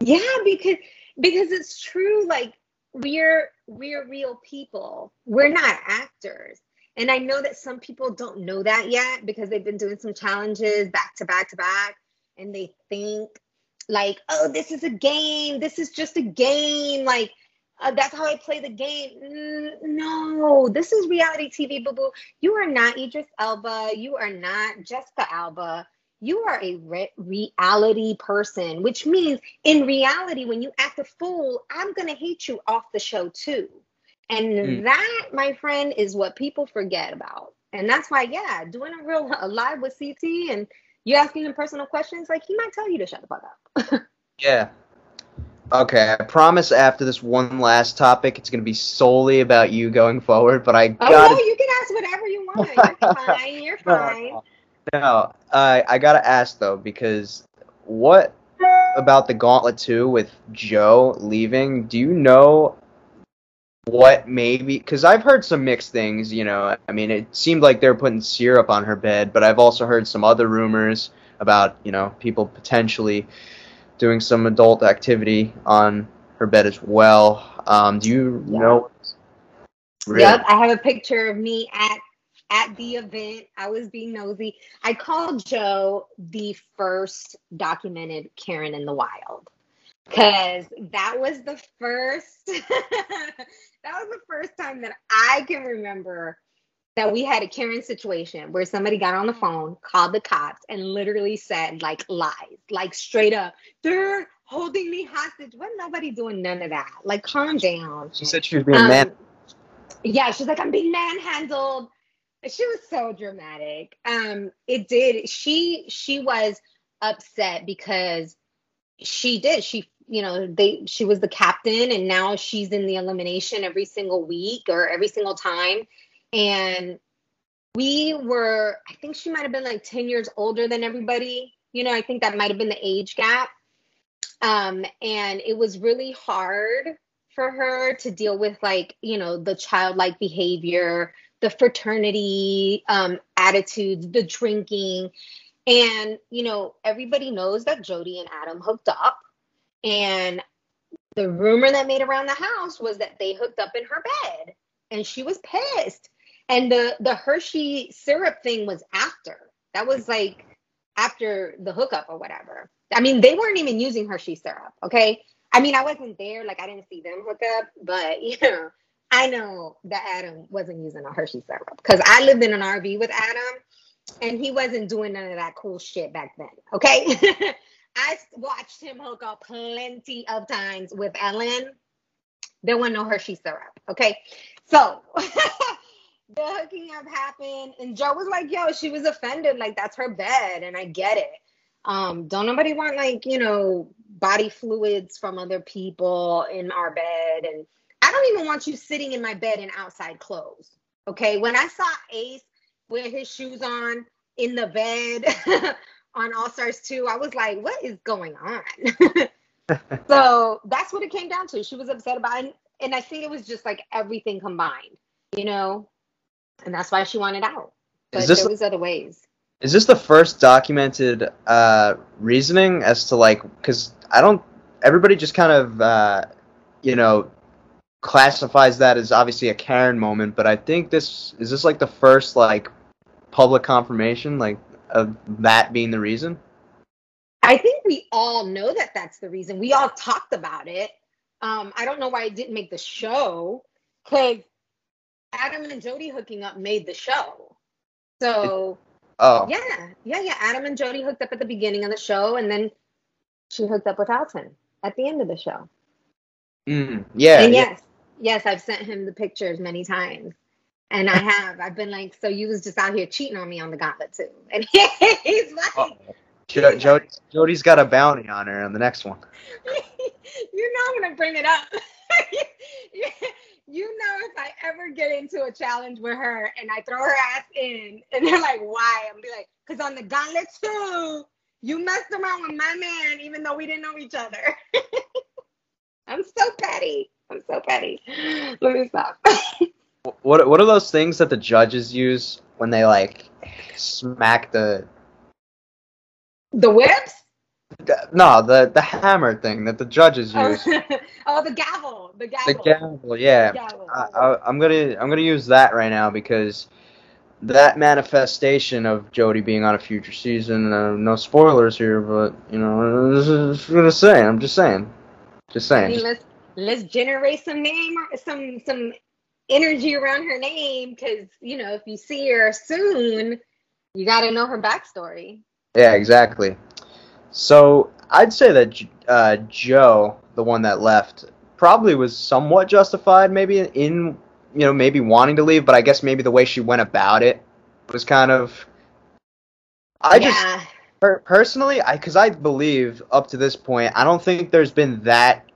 Yeah, because because it's true. Like we're we're real people. We're not actors. And I know that some people don't know that yet because they've been doing some challenges back to back to back, and they think like, "Oh, this is a game. This is just a game." Like uh, that's how I play the game. no, this is reality TV, boo boo. You are not Idris Elba. You are not Jessica Alba. You are a re- reality person, which means in reality, when you act a fool, I'm going to hate you off the show too. And mm. that, my friend, is what people forget about. And that's why, yeah, doing a real a live with CT and you asking him personal questions, like he might tell you to shut the fuck up. yeah, Okay, I promise after this one last topic, it's going to be solely about you going forward. But I got. Oh no, you can ask whatever you want. You're fine. You're fine. No, no I I gotta ask though because what about the Gauntlet two with Joe leaving? Do you know what maybe? Because I've heard some mixed things. You know, I mean, it seemed like they're putting syrup on her bed, but I've also heard some other rumors about you know people potentially doing some adult activity on her bed as well. Um, do you yeah. know? Really? Yep, I have a picture of me at at the event. I was being nosy. I called Joe the first documented Karen in the wild because that was the first that was the first time that I can remember that we had a Karen situation where somebody got on the phone, called the cops, and literally said like lies, like straight up, they're holding me hostage. What nobody doing none of that. Like calm down. She said she was being um, man. Yeah, she's like, I'm being manhandled. She was so dramatic. Um, it did. She she was upset because she did. She you know they she was the captain and now she's in the elimination every single week or every single time and we were i think she might have been like 10 years older than everybody you know i think that might have been the age gap um, and it was really hard for her to deal with like you know the childlike behavior the fraternity um, attitudes the drinking and you know everybody knows that jody and adam hooked up and the rumor that made around the house was that they hooked up in her bed and she was pissed and the the Hershey syrup thing was after. That was like after the hookup or whatever. I mean, they weren't even using Hershey syrup. Okay. I mean, I wasn't there, like I didn't see them hook up, but you know, I know that Adam wasn't using a Hershey syrup because I lived in an RV with Adam and he wasn't doing none of that cool shit back then. Okay. I watched him hook up plenty of times with Ellen. There wasn't no Hershey syrup. Okay. So the hooking up happened and Joe was like, yo, she was offended. Like that's her bed. And I get it. Um, don't nobody want like, you know, body fluids from other people in our bed. And I don't even want you sitting in my bed in outside clothes. Okay. When I saw Ace with his shoes on in the bed on All Stars 2, I was like, what is going on? so that's what it came down to. She was upset about it. And I think it was just like everything combined, you know? And that's why she wanted out. But there was other ways. Is this the first documented uh, reasoning as to like, because I don't, everybody just kind of, uh, you know, classifies that as obviously a Karen moment, but I think this, is this like the first like public confirmation, like of that being the reason? I think we all know that that's the reason. We all talked about it. Um, I don't know why it didn't make the show because Adam and Jody hooking up made the show. So, oh, yeah, yeah, yeah. Adam and Jody hooked up at the beginning of the show, and then she hooked up with Alton at the end of the show. Mm, yeah. And yeah. yes, yes, I've sent him the pictures many times. And I have. I've been like, so you was just out here cheating on me on the gauntlet too. And he's like, oh. Jo- Jody, Jody's got a bounty on her on the next one. you know I'm gonna bring it up. you know if I ever get into a challenge with her and I throw her ass in, and they're like, why? I'm be like, cause on the gauntlet too, you messed around with my man, even though we didn't know each other. I'm so petty. I'm so petty. Let me stop. what What are those things that the judges use when they like smack the the whips? No, the the hammer thing that the judges Oh, use. oh, the gavel. The gavel. The gavel, yeah. The gavel. I, I'm gonna I'm gonna use that right now because that manifestation of Jody being on a future season. Uh, no spoilers here, but you know, this is I'm gonna say. I'm just saying, just saying. mean, let's generate some name, some some energy around her name, because you know, if you see her soon, you got to know her backstory. Yeah, exactly. So I'd say that uh, Joe, the one that left, probably was somewhat justified, maybe in you know maybe wanting to leave, but I guess maybe the way she went about it was kind of. I just yeah. per- personally, I because I believe up to this point, I don't think there's been that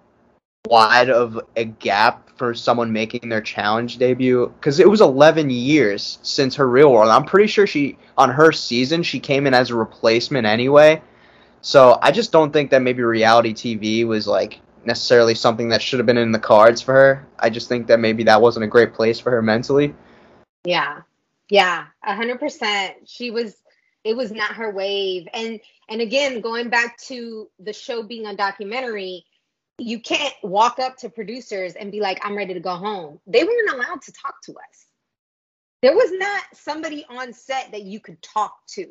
wide of a gap for someone making their challenge debut because it was 11 years since her real world. I'm pretty sure she on her season she came in as a replacement anyway. So I just don't think that maybe reality TV was like necessarily something that should have been in the cards for her. I just think that maybe that wasn't a great place for her mentally. Yeah. Yeah. A hundred percent. She was it was not her wave. And and again, going back to the show being a documentary, you can't walk up to producers and be like, I'm ready to go home. They weren't allowed to talk to us. There was not somebody on set that you could talk to.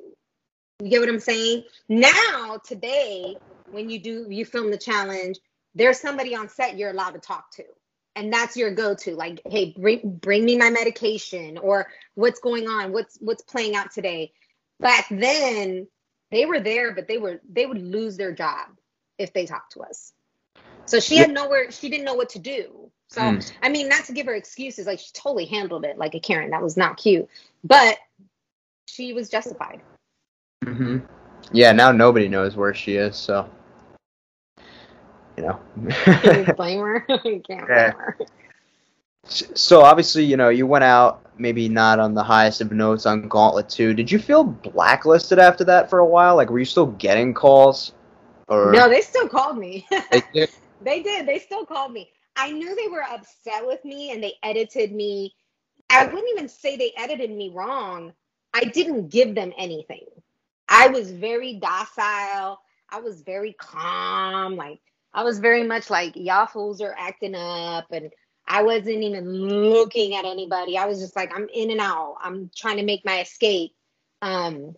You get what I'm saying? Now, today, when you do you film the challenge, there's somebody on set you're allowed to talk to. And that's your go-to. Like, hey, bring bring me my medication or what's going on, what's what's playing out today. Back then, they were there, but they were they would lose their job if they talked to us. So she had nowhere, she didn't know what to do. So, Mm. I mean, not to give her excuses, like she totally handled it like a Karen. That was not cute. But she was justified. hmm Yeah, now nobody knows where she is, so you know. Can you blame her? You can't blame Yeah. her. so obviously, you know, you went out maybe not on the highest of notes on Gauntlet 2. Did you feel blacklisted after that for a while? Like were you still getting calls or No, they still called me. They did? They did. They still called me. I knew they were upset with me and they edited me. I wouldn't even say they edited me wrong. I didn't give them anything. I was very docile. I was very calm. Like I was very much like y'all fools are acting up and I wasn't even looking at anybody. I was just like, I'm in and out. I'm trying to make my escape um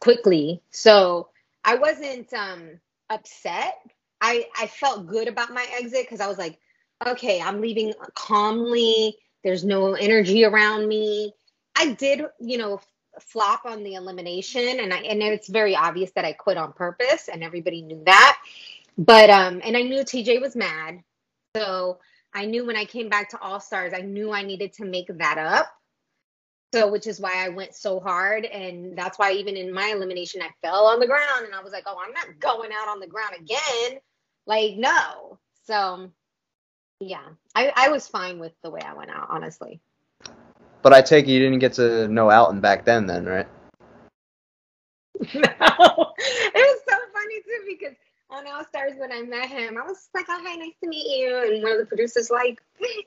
quickly. So I wasn't um upset. I I felt good about my exit because I was like, okay, I'm leaving calmly. There's no energy around me. I did, you know, flop on the elimination, and I and it's very obvious that I quit on purpose, and everybody knew that. But um, and I knew TJ was mad, so I knew when I came back to All Stars, I knew I needed to make that up. So, which is why I went so hard. And that's why even in my elimination, I fell on the ground and I was like, oh, I'm not going out on the ground again. Like, no. So, yeah, I, I was fine with the way I went out, honestly. But I take it you didn't get to know Alton back then then, right? no, it was so funny too because on All Stars when I met him, I was like, "Oh, hi, nice to meet you." And one of the producers like,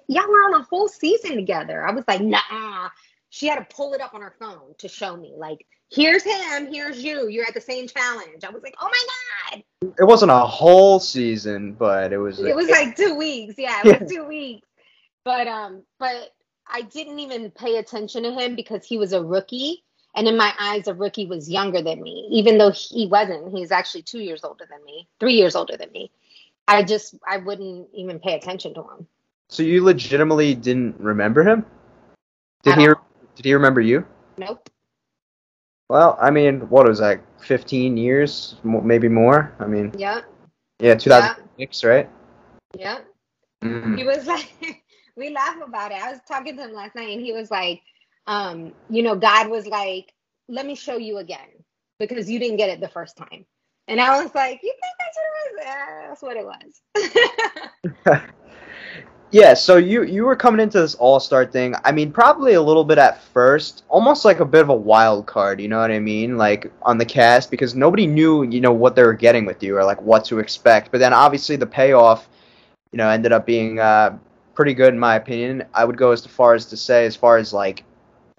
"Y'all were on a whole season together." I was like, "Nah." She had to pull it up on her phone to show me, like, "Here's him, here's you. You're at the same challenge." I was like, "Oh my god!" It wasn't a whole season, but it was. It was like two weeks. Yeah, it was two weeks. But um, but I didn't even pay attention to him because he was a rookie. And in my eyes, a rookie was younger than me, even though he wasn't. He's actually two years older than me, three years older than me. I just, I wouldn't even pay attention to him. So you legitimately didn't remember him? Did he? Did he remember you? Nope. Well, I mean, what was that? 15 years, maybe more. I mean, Yeah. yeah, 2006, right? Yep. Mm. He was like, we laugh about it. I was talking to him last night and he was like, um, you know, God was like, let me show you again because you didn't get it the first time. And I was like, you think that's what it was? Yeah, that's what it was. Yeah, so you you were coming into this All Star thing. I mean, probably a little bit at first, almost like a bit of a wild card. You know what I mean? Like on the cast because nobody knew you know what they were getting with you or like what to expect. But then obviously the payoff, you know, ended up being uh, pretty good in my opinion. I would go as far as to say, as far as like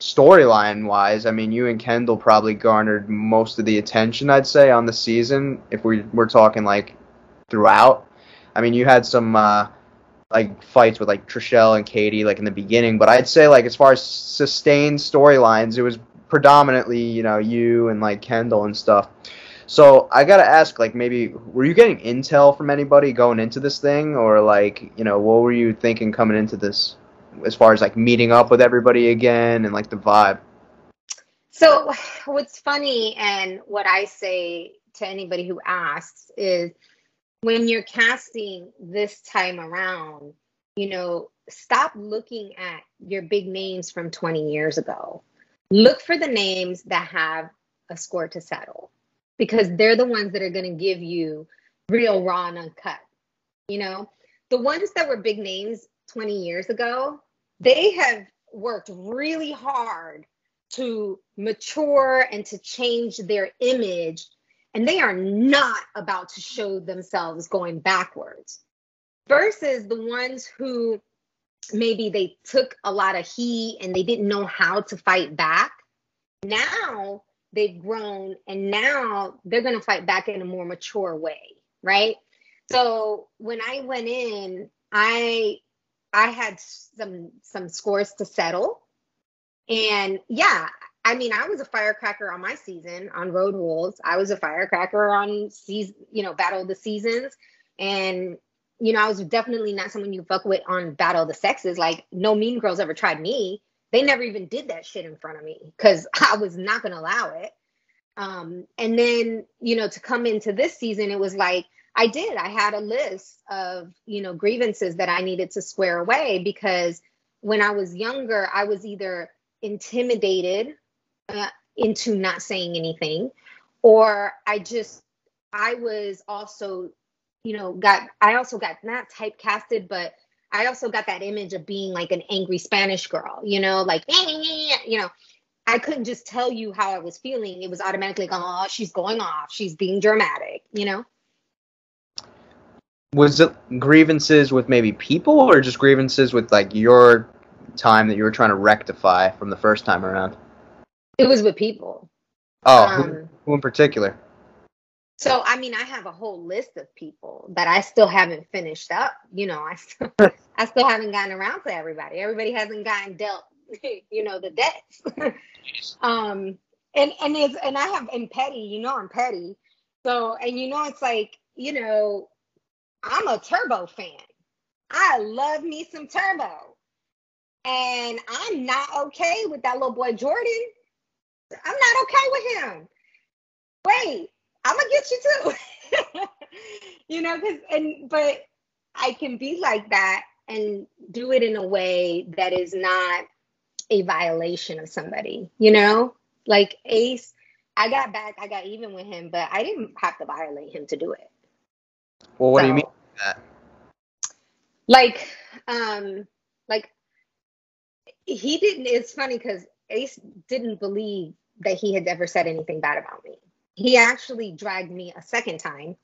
storyline wise, I mean, you and Kendall probably garnered most of the attention. I'd say on the season if we we're talking like throughout. I mean, you had some. Uh, like fights with like Trishelle and Katie like in the beginning, but I'd say like as far as sustained storylines, it was predominantly you know you and like Kendall and stuff. So I gotta ask, like maybe were you getting intel from anybody going into this thing, or like you know what were you thinking coming into this, as far as like meeting up with everybody again and like the vibe? So, what's funny and what I say to anybody who asks is when you're casting this time around, you know, stop looking at your big names from 20 years ago. Look for the names that have a score to settle because they're the ones that are going to give you real, raw, and uncut. You know, the ones that were big names 20 years ago, they have worked really hard to mature and to change their image and they are not about to show themselves going backwards versus the ones who maybe they took a lot of heat and they didn't know how to fight back. Now they've grown and now they're going to fight back in a more mature way right? So when i went in i i had some some scores to settle. And yeah I mean, I was a firecracker on my season on Road Rules. I was a firecracker on season, you know, Battle of the Seasons, and you know, I was definitely not someone you fuck with on Battle of the Sexes. Like, no Mean Girls ever tried me. They never even did that shit in front of me because I was not gonna allow it. Um, and then, you know, to come into this season, it was like I did. I had a list of, you know, grievances that I needed to square away because when I was younger, I was either intimidated uh, into not saying anything or i just i was also you know got i also got not typecasted but i also got that image of being like an angry spanish girl you know like you know. I couldn't just tell you how i was feeling. It was automatically like oh she's going off. She's being dramatic you know? Was it grievances with maybe people, or just grievances with like your time that you were trying to rectify from the first time around? It was with people Oh, who, Um, who in particular? So I mean, I have a whole list of people that I still haven't finished up. You know, I still, I still haven't gotten around to everybody. Everybody hasn't gotten dealt, you know, the debts. um, and and it's and I have and petty. You know, I'm petty. So and you know, it's like you know, I'm a Turbo fan. I love me some Turbo, and I'm not okay with that little boy Jordan. I'm not okay with him. Wait, I'm gonna get you too. you know, because and but I can be like that and do it in a way that is not a violation of somebody. You know, like Ace, I got back, I got even with him, but I didn't have to violate him to do it. Well, what do you mean by that? Like, um, like he didn't. It's funny because Ace didn't believe that he had ever said anything bad about me. he actually dragged me a second time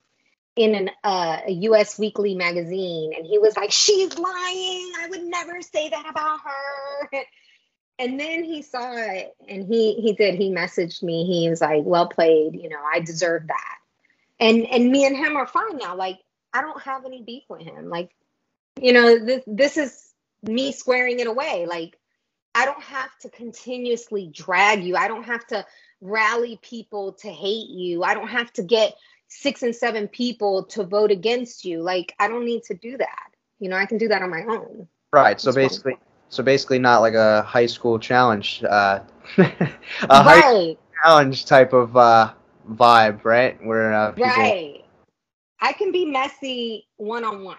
in an uh, a US Weekly magazine, and he was like, "She's lying. I would never say that about her." And then he saw it, and he he did. He messaged me. He was like, "Well played. You know, I deserve that." And and me and him are fine now. Like I don't have any beef with him. Like, you know, this this is me squaring it away. Like I don't have to continuously drag you. I don't have to rally people to hate you. I don't have to get six and seven people to vote against you. Like I don't need to do that. You know, I can do that on my own. Right. So basically, so basically, not like a high school challenge, uh, a right. high challenge type of uh, vibe, right? Where uh, people... right. I can be messy one on one.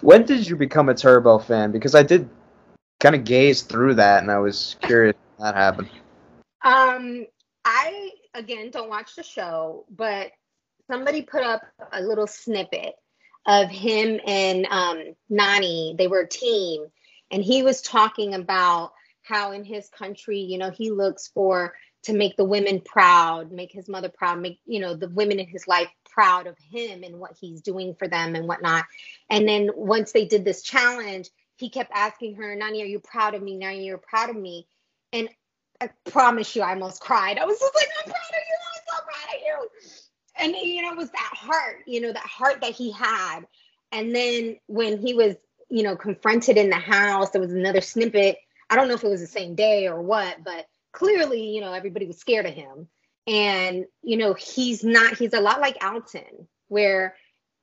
When did you become a Turbo fan? Because I did kind of gaze through that, and I was curious that happened. Um, I again don't watch the show, but somebody put up a little snippet of him and um, Nany. They were a team, and he was talking about how in his country, you know, he looks for to make the women proud, make his mother proud, make you know the women in his life proud of him and what he's doing for them and whatnot. And then once they did this challenge, he kept asking her, "Nany, are you proud of me? Nany, you're proud of me. And I promise you, I almost cried. I was just like, I'm proud of you. I'm so proud of you. And, you know, it was that heart, you know, that heart that he had. And then when he was, you know, confronted in the house, there was another snippet. I don't know if it was the same day or what, but clearly, you know, everybody was scared of him. And, you know, he's not, he's a lot like Alton, where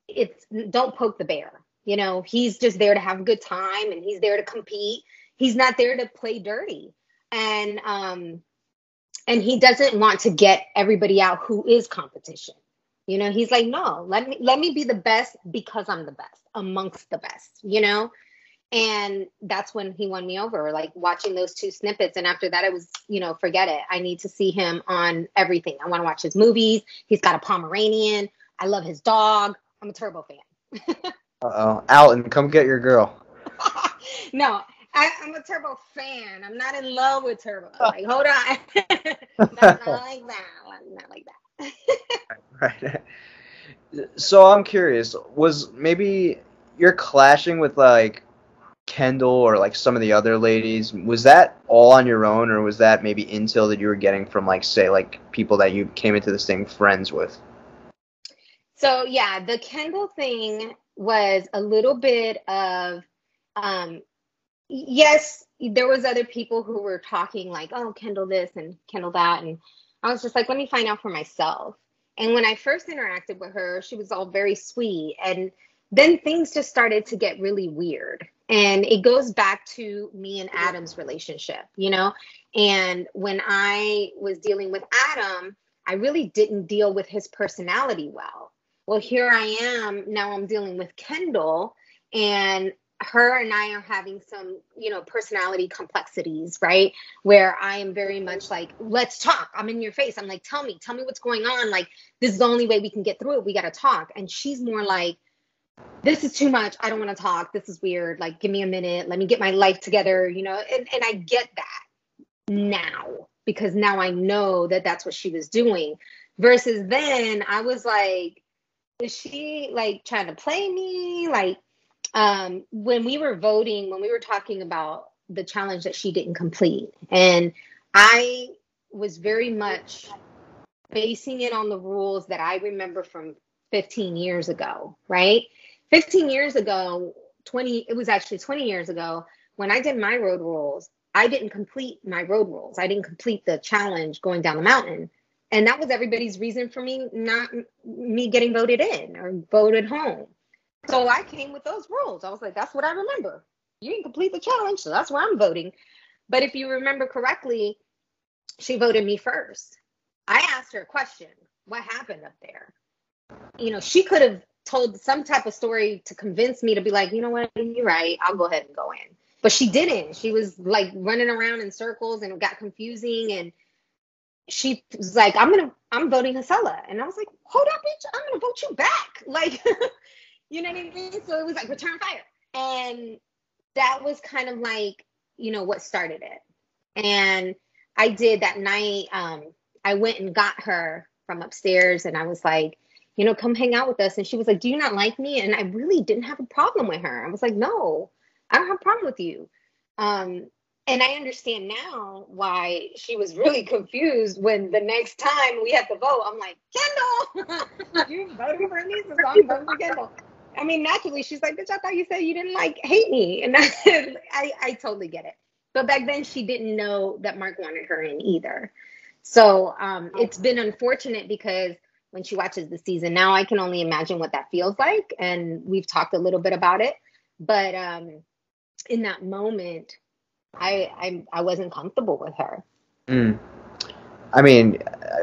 it's don't poke the bear. You know, he's just there to have a good time and he's there to compete. He's not there to play dirty and um and he doesn't want to get everybody out who is competition you know he's like no let me let me be the best because i'm the best amongst the best you know and that's when he won me over like watching those two snippets and after that i was you know forget it i need to see him on everything i want to watch his movies he's got a pomeranian i love his dog i'm a turbo fan uh-oh alton come get your girl no I, am a Turbo fan. I'm not in love with Turbo. Like, hold on. not, not like that. Not like that. right. So I'm curious. Was maybe you're clashing with like Kendall or like some of the other ladies? Was that all on your own, or was that maybe intel that you were getting from like say like people that you came into this thing friends with? So yeah, the Kendall thing was a little bit of um, yes, there was other people who were talking like, oh, Kendall this and Kendall that, and I was just like, let me find out for myself. And when I first interacted with her, she was all very sweet, and then things just started to get really weird. And it goes back to me and Adam's relationship, you know. And when I was dealing with Adam, I really didn't deal with his personality well. Well, here I am now. I'm dealing with Kendall, and her and I are having some, you know, personality complexities, right? Where I am very much like, let's talk. I'm in your face. I'm like, tell me, tell me what's going on. Like, this is the only way we can get through it. We got to talk. And she's more like, this is too much. I don't want to talk. This is weird. Like, give me a minute. Let me get my life together, you know? And, and I get that now because now I know that that's what she was doing. Versus then I was like, is she like trying to play me? Like, um, when we were voting, when we were talking about the challenge that she didn't complete, and I was very much basing it on the rules that I remember from 15 years ago, right? 15 years ago, 20, it was actually 20 years ago when I did my road rules. I didn't complete my road rules. I didn't complete the challenge going down the mountain. And that was everybody's reason for me not me getting voted in or voted home. So I came with those rules. I was like, that's what I remember. You didn't complete the challenge, so that's where I'm voting. But if you remember correctly, she voted me first. I asked her a question What happened up there? You know, she could have told some type of story to convince me to be like, you know what, you're right. I'll go ahead and go in. But she didn't. She was like running around in circles and it got confusing. And she was like, I'm to, I'm voting Gisela. And I was like, hold up, bitch. I'm to vote you back. Like, You know what I mean? So it was like return fire. And that was kind of like, you know, what started it. And I did that night. Um, I went and got her from upstairs and I was like, you know, come hang out with us. And she was like, Do you not like me? And I really didn't have a problem with her. I was like, No, I don't have a problem with you. Um, and I understand now why she was really confused when the next time we had to vote, I'm like, Kendall, you voted for me, so I'm voting for Kendall. I mean, naturally, she's like, bitch, I thought you said you didn't like hate me. And I, I, I totally get it. But back then, she didn't know that Mark wanted her in either. So um, it's been unfortunate because when she watches the season now, I can only imagine what that feels like. And we've talked a little bit about it. But um, in that moment, I, I I wasn't comfortable with her. Mm. I mean,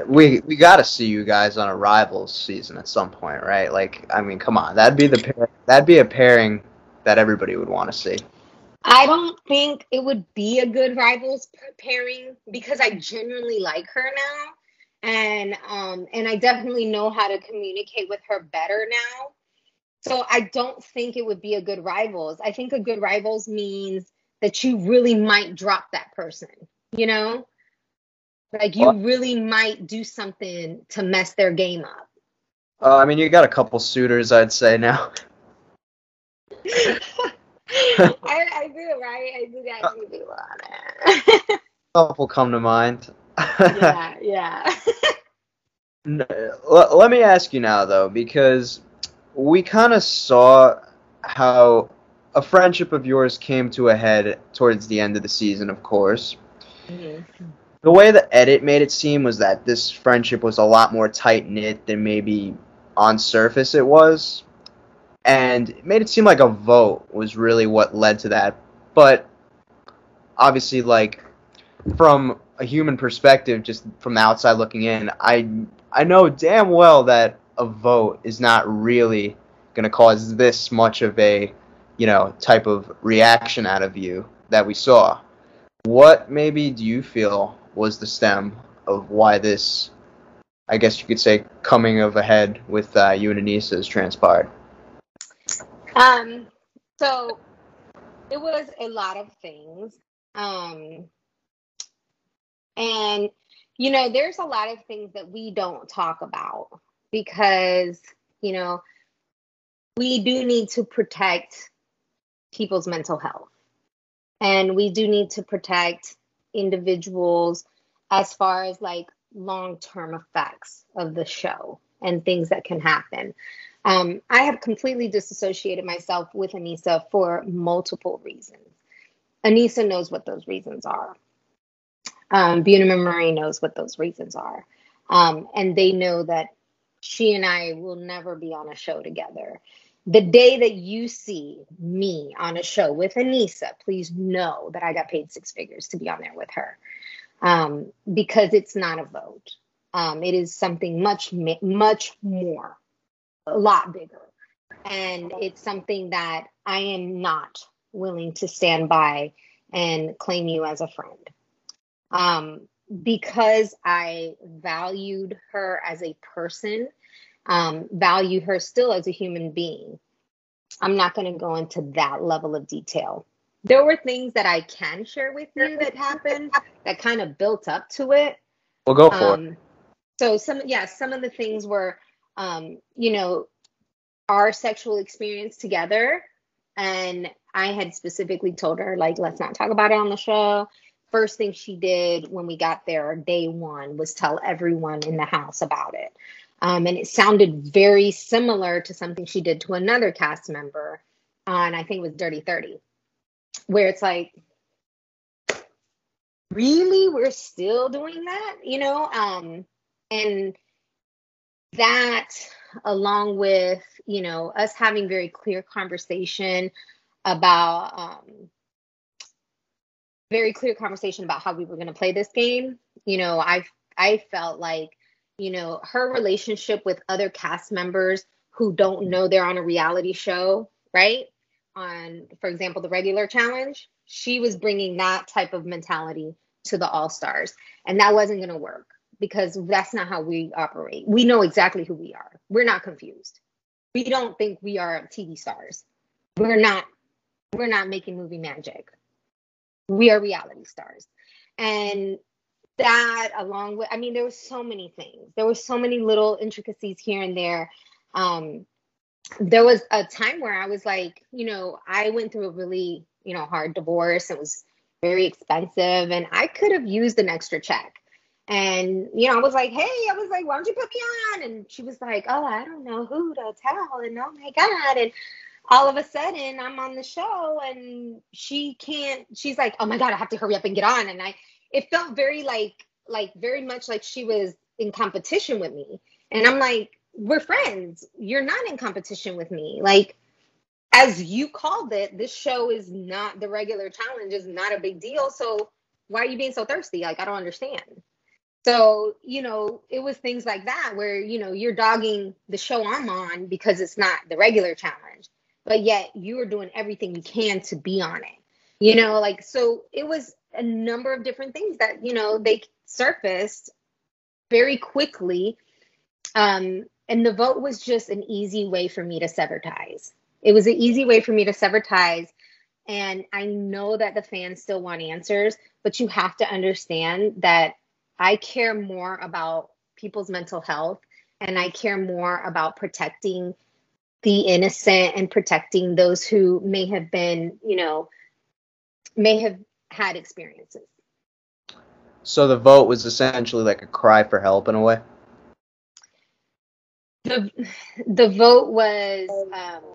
we we got to see you guys on a rivals season at some point, right? Like, I mean, come on, that'd be the pair, that'd be a pairing that everybody would want to see. I don't think it would be a good rivals pairing because I genuinely like her now, and um, and I definitely know how to communicate with her better now. So I don't think it would be a good rivals. I think a good rivals means that you really might drop that person, you know? Like you really might do something to mess their game up. Uh, I mean, you got a couple suitors, I'd say now. I, I do, right? I do that. Do a couple come to mind. Yeah, yeah. let me ask you now, though, because we kind of saw how a friendship of yours came to a head towards the end of the season, of course. Mm-hmm. The way the edit made it seem was that this friendship was a lot more tight knit than maybe on surface it was. And it made it seem like a vote was really what led to that. But obviously, like, from a human perspective, just from the outside looking in, I I know damn well that a vote is not really going to cause this much of a you know, type of reaction out of you that we saw. What maybe do you feel was the stem of why this, I guess you could say, coming of a head with uh, you and Aneesa has transpired? Um, so it was a lot of things. Um, and, you know, there's a lot of things that we don't talk about because, you know, we do need to protect people's mental health. And we do need to protect individuals as far as like long term effects of the show and things that can happen. Um, I have completely disassociated myself with Aneesa for multiple reasons. Aneesa knows what those reasons are. Um, Bunim Murray knows what those reasons are. Um, and they know that she and I will never be on a show together the day that you see me on a show with Aneesa, please know that I got paid six figures to be on there with her um, because it's not a vote. Um, it is something much, much more, a lot bigger. And it's something that I am not willing to stand by and claim you as a friend. Um, because I valued her as a person um, value her still as a human being. I'm not going to go into that level of detail. There were things that I can share with you that happened that kind of built up to it. We'll go for um, it. So some, yeah, some of the things were, um, you know, our sexual experience together, and I had specifically told her like, let's not talk about it on the show. First thing she did when we got there, day one, was tell everyone in the house about it. Um, and it sounded very similar to something she did to another cast member on, I think it was Dirty 30, where it's like, really? We're still doing that? You know? Um, and that, along with, you know, us having very clear conversation about, um, very clear conversation about how we were going to play this game. You know, I I felt like you know, her relationship with other cast members who don't know they're on a reality show, right? On, for example, the regular challenge, she was bringing that type of mentality to the All Stars. And that wasn't going to work because that's not how we operate. We know exactly who we are. We're not confused. We don't think we are TV stars. We're not we're not making movie magic. We are reality stars. And that along with i mean there were so many things. There were so many little intricacies here and there. Um there was a time where i was like you know i went through a really you know hard divorce. It was very expensive and i could have used an extra check. And you know i was like hey i was like why don't you put me on? And she was like oh i don't know who to tell. And oh my god. And all of a sudden i'm on the show and she can't she's like oh my god i have to hurry up and get on. And i it felt very like like very much like she was in competition with me. And i'm like we're friends. You're not in competition with me. Like as you called it this show is not the regular challenge is not a big deal. So why are you being so thirsty? Like i don't understand. So you know it was things like that where you know you're dogging the show i'm on because it's not the regular challenge but yet you are doing everything you can to be on it. You know like so it was a number of different things that you know they surfaced very quickly um and the vote was just an easy way for me to sever ties. It was an easy way for me to sever ties and i know that the fans still want answers but you have to understand that i care more about people's mental health and i care more about protecting the innocent and protecting those who may have been, you know, may have had experiences. So the vote was essentially like a cry for help in a way. The the vote was um,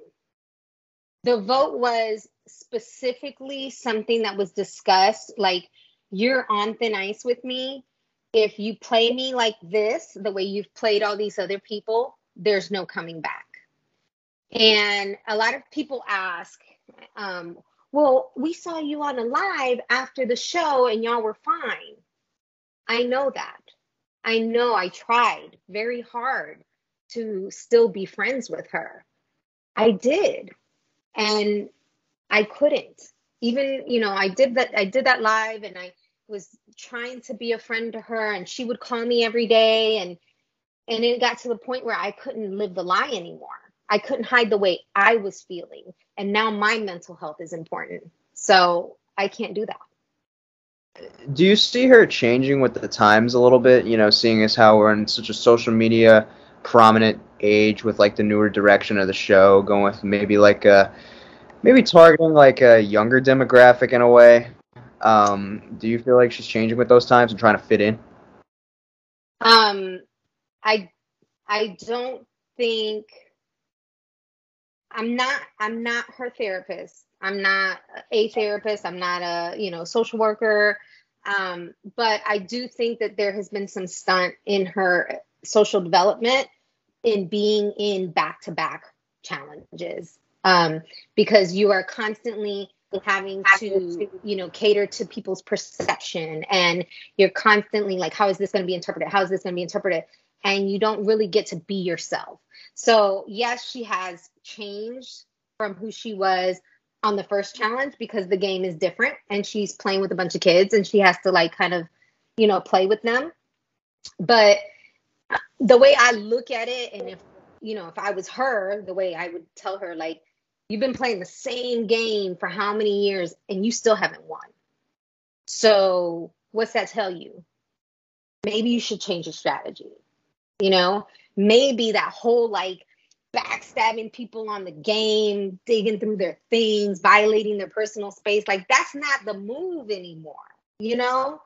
the vote was specifically something that was discussed. Like you're on thin ice with me. If you play me like this, the way you've played all these other people, there's no coming back. And a lot of people ask, um, well, we saw you on a live after the show and y'all were fine. I know that. I know I tried very hard to still be friends with her. I did. And I couldn't. Even, you know, I did that I did that live and I was trying to be a friend to her and she would call me every day and and it got to the point where I couldn't live the lie anymore. I couldn't hide the way I was feeling. And now my mental health is important. So I can't do that. Do you see her changing with the times a little bit? You know, seeing as how we're in such a social media prominent age with like the newer direction of the show, going with maybe like a maybe targeting like a younger demographic in a way. Um, do you feel like she's changing with those times and trying to fit in? Um, I I don't think I'm not I'm not her therapist. I'm not a therapist. I'm not a, you know, social worker. Um, but I do think that there has been some stunt in her social development in being in back to back challenges. Um, because you are constantly having to, you know, cater to people's perception and you're constantly like, how is this going to be interpreted? How is this going to be interpreted? And you don't really get to be yourself. So, yes, she has changed from who she was on the first challenge because the game is different and she's playing with a bunch of kids and she has to like kind of, you know, play with them. But the way I look at it, and if, you know, if I was her, the way I would tell her, like, you've been playing the same game for how many years and you still haven't won. So, what's that tell you? Maybe you should change your strategy. You know, maybe that whole like backstabbing people on the game, digging through their things, violating their personal space, like that's not the move anymore, you know?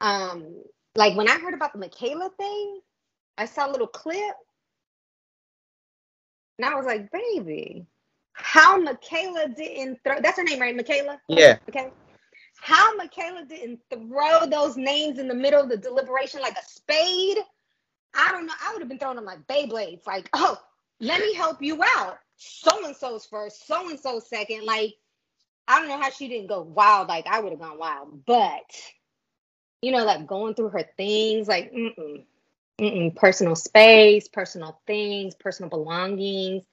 Um, like when I heard about the Michaela thing, I saw a little clip and I was like, baby, how Michaela didn't throw that's her name, right? Michaela? Yeah. Okay. How Michaela didn't throw those names in the middle of the deliberation like a spade I don't know. I would have been throwing them like Beyblades. Like, oh, let me help you out. So and so's first, so and so second. Like, I don't know how she didn't go wild. Like, I would have gone wild. But, you know, like going through her things, like, mm-mm, mm-mm, personal space, personal things, personal belongings.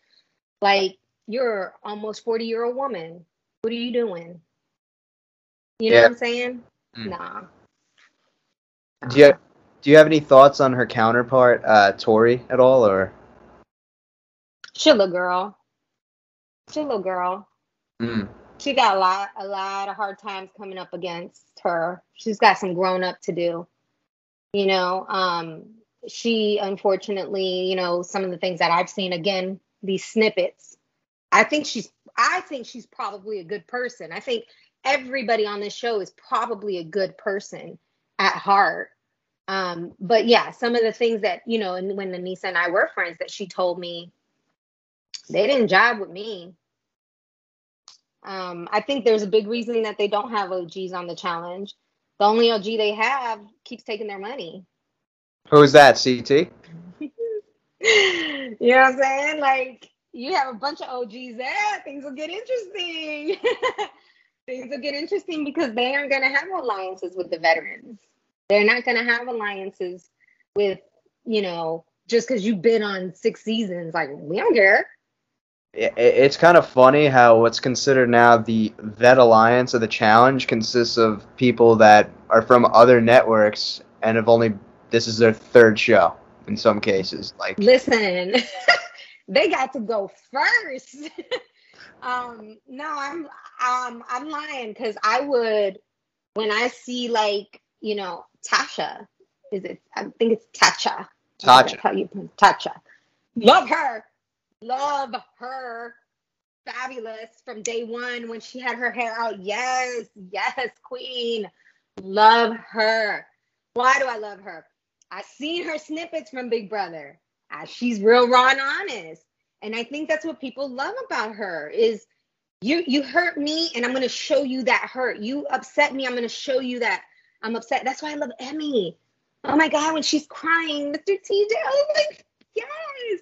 Like, you're almost 40 year old woman. What are you doing? You know yeah. what I'm saying? Mm. Nah. Do you do you have any thoughts on her counterpart, uh, Tori, at all, or? She a little girl. She a little girl. Mm. she got a lot a lot of hard times coming up against her. She's got some grown up to do. You know, um, she unfortunately, you know, some of the things that I've seen again, these snippets. I think she's I think she's probably a good person. I think everybody on this show is probably a good person at heart. Um, but yeah, some of the things that, you know, and when Aneesa and I were friends that she told me, they didn't jive with me. Um, I think there's a big reason that they don't have OGs on the challenge. The only OG they have keeps taking their money. Who's that, CT? you know what I'm saying? Like, you have a bunch of OGs there, things will get interesting. things will get interesting because they aren't going to have alliances with the veterans. They're not going to have alliances with, you know, just because you've been on six seasons. Like, we don't care it's kind of funny how what's considered now the vet alliance of the challenge consists of people that are from other networks and have only this is their third show in some cases like listen they got to go first um no i'm um i'm lying because i would when i see like you know tasha is it i think it's tacha tacha how you tacha love her love her fabulous from day one when she had her hair out. Yes, yes, queen. Love her. Why do I love her? I've seen her snippets from Big Brother. She's real raw and honest. And I think that's what people love about her is you you hurt me and I'm gonna show you that hurt. You upset me, I'm gonna show you that I'm upset. That's why I love Emmy. Oh my God, when she's crying, Mr. TJ, oh my yes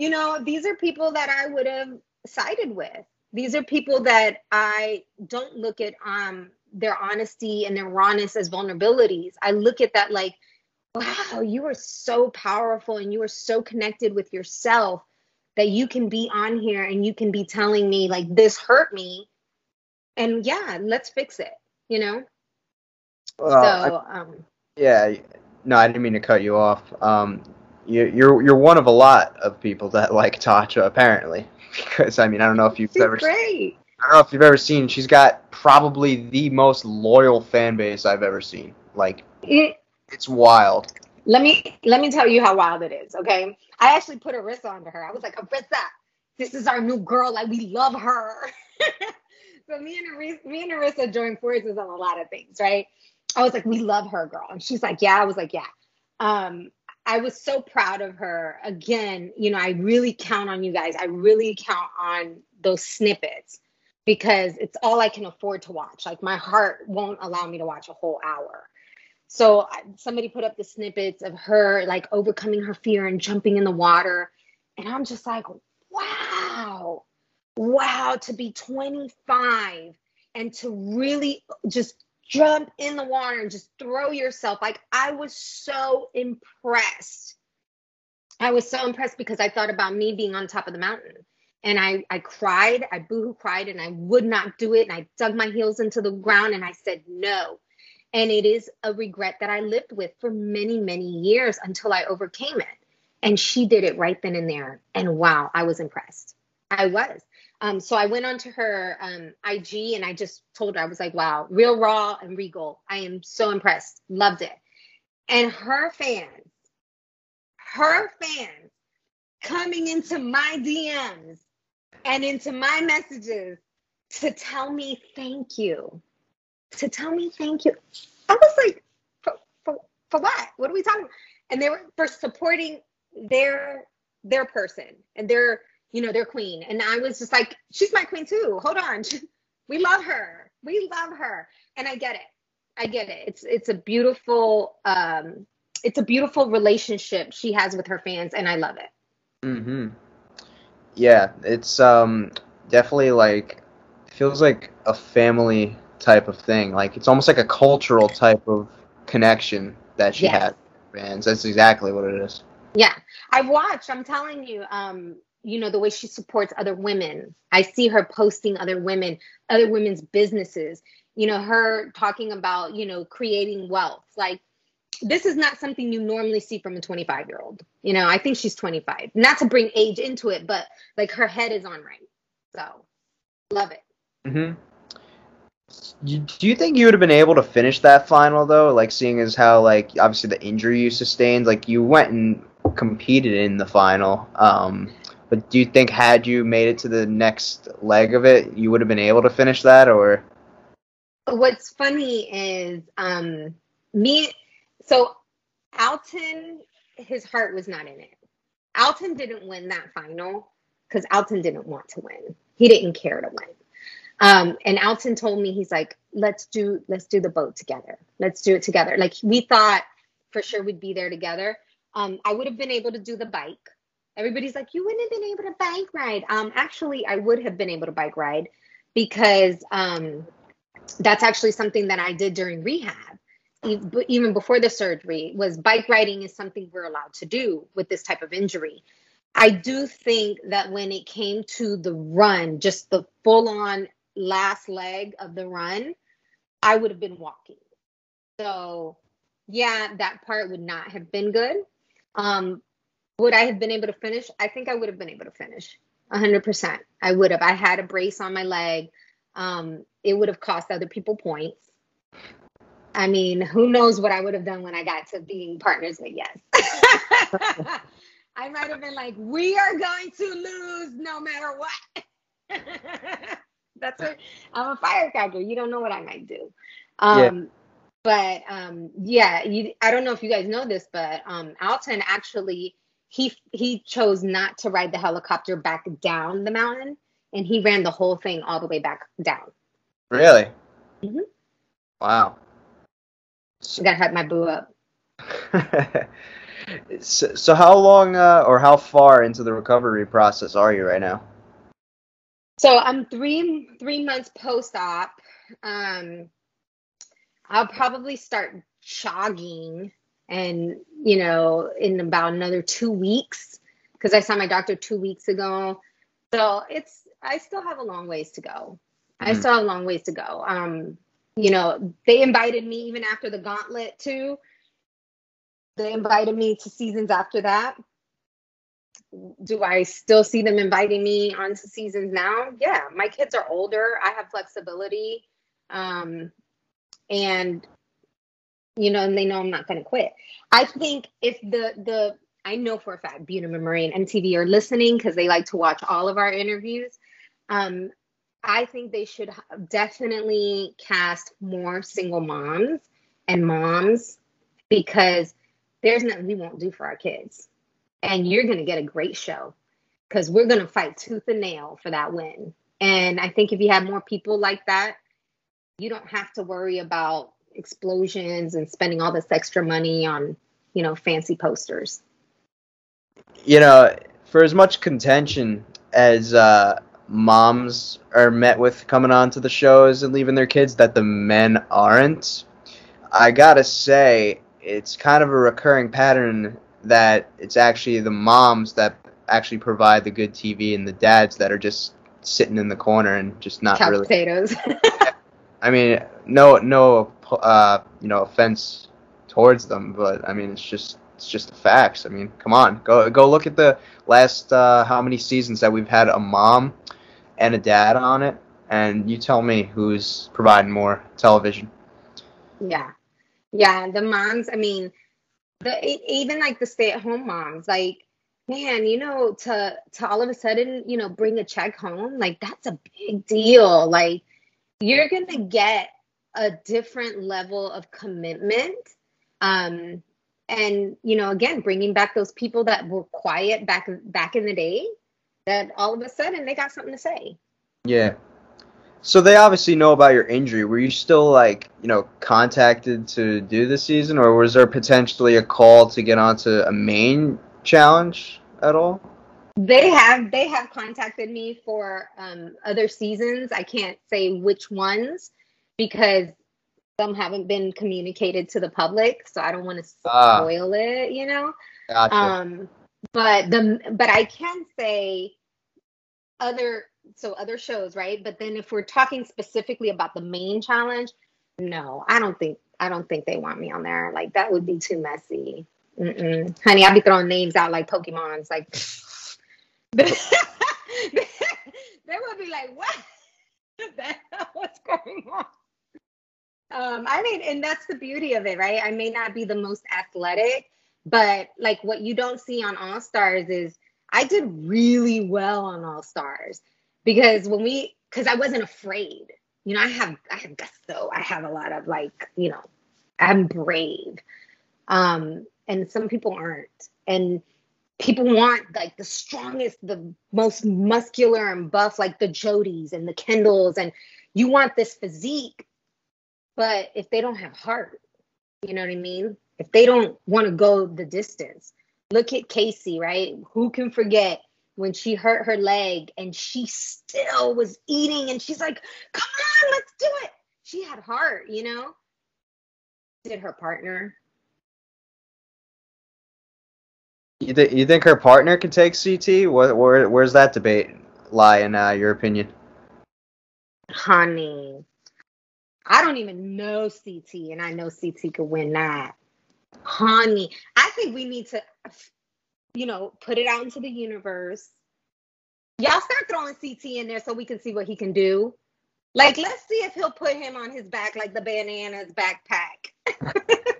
you know, these are people that I would have sided with. These are people that I don't look at um their honesty and their rawness as vulnerabilities. I look at that like, wow, you are so powerful and you are so connected with yourself that you can be on here and you can be telling me like this hurt me. And yeah, let's fix it, you know? Well, so I, um yeah, no, I didn't mean to cut you off. Um you're you're one of a lot of people that like Tasha apparently because I mean I don't know if you've she's ever great. I don't know if you've ever seen she's got probably the most loyal fan base I've ever seen. Like it, it's wild. Let me let me tell you how wild it is okay? I actually put Arisa onto her. I was like Arissa, this is our new girl like we love her. So me and Arissa, me and Arisa joined forces on a lot of things right I was like we love her girl and she's like yeah I was like yeah um I was so proud of her. Again, you know, I really count on you guys. I really count on those snippets because it's all I can afford to watch. Like my heart won't allow me to watch a whole hour. So somebody put up the snippets of her like overcoming her fear and jumping in the water. And I'm just like, wow, wow, to be 25 and to really just jump in the water and just throw yourself. Like I was so impressed. I was so impressed because I thought about me being on top of the mountain. And I, I cried, I boohoo cried, and I would not do it. And I dug my heels into the ground and I said no. And it is a regret that I lived with for many, many years until I overcame it. And she did it right then and there. And wow, I was impressed. I was. Um, so I went onto her um, IG and I just told her, I was like, wow, real raw and regal. I am so impressed. Loved it. And her fans, her fans coming into my DMs and into my messages to tell me thank you. To tell me thank you. I was like, for, for, for what? What are we talking about? And they were for supporting their their person and their you know, their queen. And I was just like, she's my queen too. Hold on. we love her. We love her. And I get it. I get it. It's it's a beautiful um it's a beautiful relationship she has with her fans and I love it. Mhm. Yeah, it's um definitely like feels like a family type of thing. Like it's almost like a cultural type of connection that she yes. has fans. That's exactly what it is. Yeah. I've watched, I'm telling you, um, you know the way she supports other women. I see her posting other women other women's businesses you know her talking about you know creating wealth. Like this is not something you normally see from a 25 year old you know i think she's 25 not to bring age into it but like her head is on right. So love it. Mm-hmm. Do you think you would have been able to finish that final though? Like seeing as how like obviously the injury you sustained, like you went and competed in the final. Um, but do you think had you made it to the next leg of it, you would have been able to finish that or? What's funny is um, me. So Alton, his heart was not in it. Alton didn't win that final because Alton didn't want to win. He didn't care to win. Um, and Alton told me he's like, let's do let's do the boat together. Let's do it together. Like we thought for sure we'd be there together. Um, I would have been able to do the bike. Everybody's like, you wouldn't have been able to bike ride. Um, actually, I would have been able to bike ride because um, that's actually something that I did during rehab. Even before the surgery, was bike riding is something we're allowed to do with this type of injury. I do think that when it came to the run, just the full on last leg of the run, I would have been walking. So, yeah, that part would not have been good. Um, would I have been able to finish? I think I would have been able to finish 100%. I would have. I had a brace on my leg. Um, it would have cost other people points. I mean, who knows what I would have done when I got to being partners with Yes. I might have been like, we are going to lose no matter what. That's it. I'm a firecracker. You don't know what I might do. Um, yeah. But um, yeah, you, I don't know if you guys know this, but um, Alton actually he he chose not to ride the helicopter back down the mountain, and he ran the whole thing all the way back down. Really? Mm-hmm. Wow. I gotta hype my boo up. so, so, how long uh, or how far into the recovery process are you right now? So I'm three three months post op. Um, I'll probably start jogging, and you know, in about another two weeks, because I saw my doctor two weeks ago. So it's I still have a long ways to go. Mm. I still have a long ways to go. Um, you know, they invited me even after the gauntlet too. They invited me to seasons after that do I still see them inviting me onto seasons now? Yeah, my kids are older. I have flexibility. Um, and you know, and they know I'm not going to quit. I think if the the I know for a fact Bunim and and MTV are listening because they like to watch all of our interviews. Um, I think they should definitely cast more single moms and moms because there's nothing we won't do for our kids and you're going to get a great show because we're going to fight tooth and nail for that win. And I think if you have more people like that, you don't have to worry about explosions and spending all this extra money on, you know, fancy posters. You know, for as much contention as uh, moms are met with coming on to the shows and leaving their kids that the men aren't, I gotta say, it's kind of a recurring pattern that it's actually the moms that actually provide the good TV and the dads that are just sitting in the corner and just not Couch really potatoes. I mean, no, no, uh, you know, offense towards them, but I mean, it's just it's just the facts. I mean, come on, go go look at the last uh, how many seasons that we've had a mom and a dad on it, and you tell me who's providing more television. Yeah, yeah, the moms. I mean, the even like the stay-at-home moms like man you know to to all of a sudden you know bring a check home like that's a big deal like you're gonna get a different level of commitment um and you know again bringing back those people that were quiet back back in the day that all of a sudden they got something to say yeah so they obviously know about your injury. Were you still like, you know, contacted to do the season, or was there potentially a call to get onto a main challenge at all? They have they have contacted me for um, other seasons. I can't say which ones because some haven't been communicated to the public, so I don't want to ah. spoil ah. it. You know. Gotcha. Um, but the but I can say other so other shows, right? But then if we're talking specifically about the main challenge, no, I don't think I don't think they want me on there. Like that would be too messy. Mm-mm. Honey, I'd be throwing names out like Pokemon's. Like they would be like, "What the hell? What's going on?" Um, I mean, and that's the beauty of it, right? I may not be the most athletic, but like what you don't see on All Stars is I did really well on All Stars because when we, because I wasn't afraid. You know, I have I have gusto. I have a lot of like, you know, I'm brave. Um, and some people aren't. And people want like the strongest, the most muscular and buff, like the Jodys and the Kendalls, and you want this physique, but if they don't have heart, you know what I mean? If they don't want to go the distance, look at Casey, right? Who can forget when she hurt her leg and she still was eating and she's like, come on, let's do it. She had heart, you know? Did her partner You, th- you think her partner could take CT? Where, where where's that debate lie in uh, your opinion? honey. I don't even know CT, and I know CT could win that. Honey, I think we need to, you know, put it out into the universe. Y'all start throwing CT in there so we can see what he can do. Like, let's see if he'll put him on his back like the bananas backpack.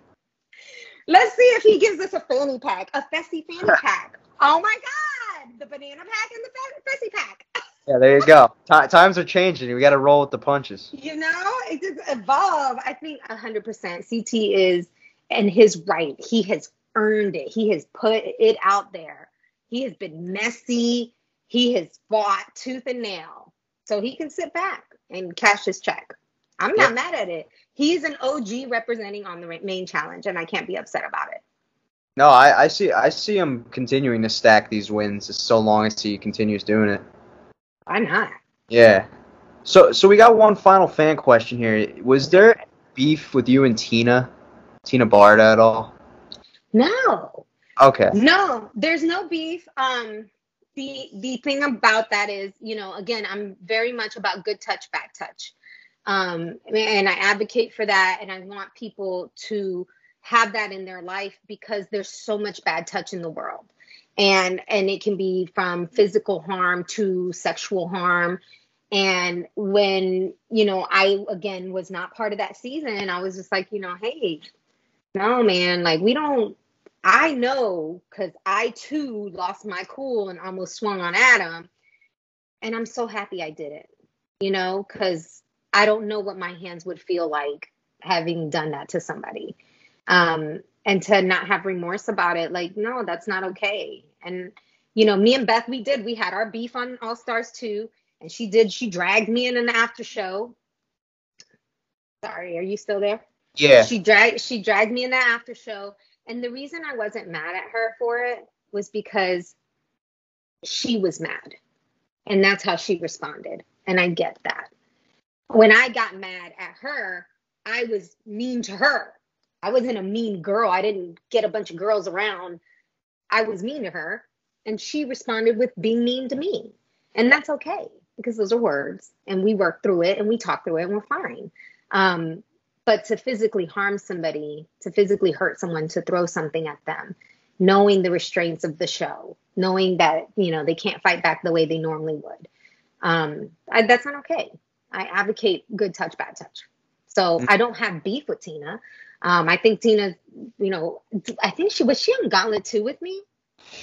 let's see if he gives us a fanny pack, a Fessy fanny pack. Oh my God, the banana pack and the Fessy pack. Yeah, there you go. T- times are changing. We got to roll with the punches. You know, it just evolve. I think 100% CT is and his right. He has earned it. He has put it out there. He has been messy. He has fought tooth and nail. So he can sit back and cash his check. I'm not mad at it. He's an OG representing on the main challenge, and I can't be upset about it. No, I, I see. I see him continuing to stack these wins so long as he continues doing it. Why not? Yeah. So, so we got one final fan question here. Was there beef with you and Tina, Tina Barta at all? No. Okay. No, there's no beef. Um, the the thing about that is, you know, again, I'm very much about good touch, bad touch. Um, and I advocate for that, and I want people to have that in their life because there's so much bad touch in the world and and it can be from physical harm to sexual harm. And when you know i again was not part of that season i was just like you know hey no man like we don't i know because i too lost my cool and almost swung on adam. And i'm so happy i did it you know because i don't know what my hands would feel like having done that to somebody. Um and to not have remorse about it like no that's not okay. And you know me and beth we did we had our beef on all stars too and she did she dragged me in an after show. Sorry are you still there? Yeah. she dragged she dragged me in the after show and the reason i wasn't mad at her for it was because she was mad and that's how she responded and i get that. When i got mad at her i was mean to her I wasn't a mean girl. I didn't get a bunch of girls around. I was mean to her. And she responded with being mean to me. And that's okay because those are words. And we work through it and we talk through it and we're fine. Um, but to physically harm somebody, to physically hurt someone, to throw something at them, knowing the restraints of the show, knowing that, you know, they can't fight back the way they normally would. Um, I, that's not okay. I advocate good touch, bad touch. So I don't have beef with Tina. Um, I think Tina, you know, I think she was she on Gauntlet too with me?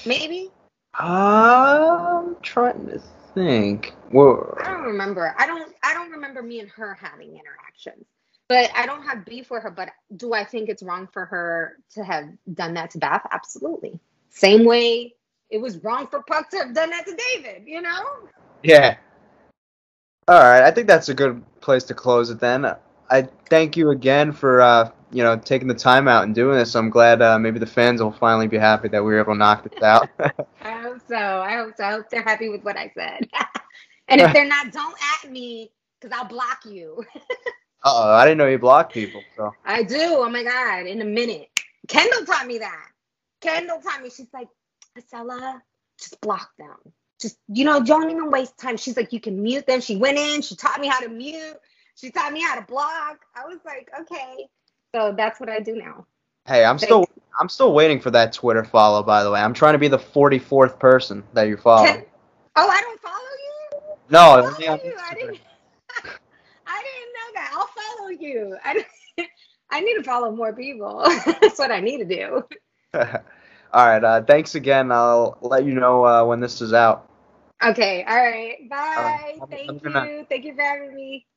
Maybe? I'm trying to think. Well, I don't remember. I don't I don't remember me and her having interactions. But I don't have beef with her, but do I think it's wrong for her to have done that to Beth? Absolutely. Same way it was wrong for Puck to have done that to David, you know? yeah. All right, I think that's a good place to close it then. I thank you again for uh, you know taking the time out and doing this. So I'm glad uh, maybe the fans will finally be happy that we were able to knock this out. I hope so. I hope so. I hope they're happy with what I said. and if they're not, don't at me because I'll block you. oh, I didn't know you blocked people. So I do. Oh my God. In a minute. Kendall taught me that. Kendall taught me. She's like, Gisela, just block them. Just, you know, don't even waste time. She's like, you can mute them. She went in. She taught me how to mute. She taught me how to block. I was like, okay. So that's what I do now. Hey, I'm still I'm still waiting for that Twitter follow. By the way, I'm trying to be the 44th person that you follow. oh, I don't follow you. No, I, follow you. I, didn't, I didn't know that. I'll follow you. I I need to follow more people. that's what I need to do. All right. Uh, thanks again. I'll let you know uh, when this is out. Okay. All right. Bye. Thank you. Thank you for having me.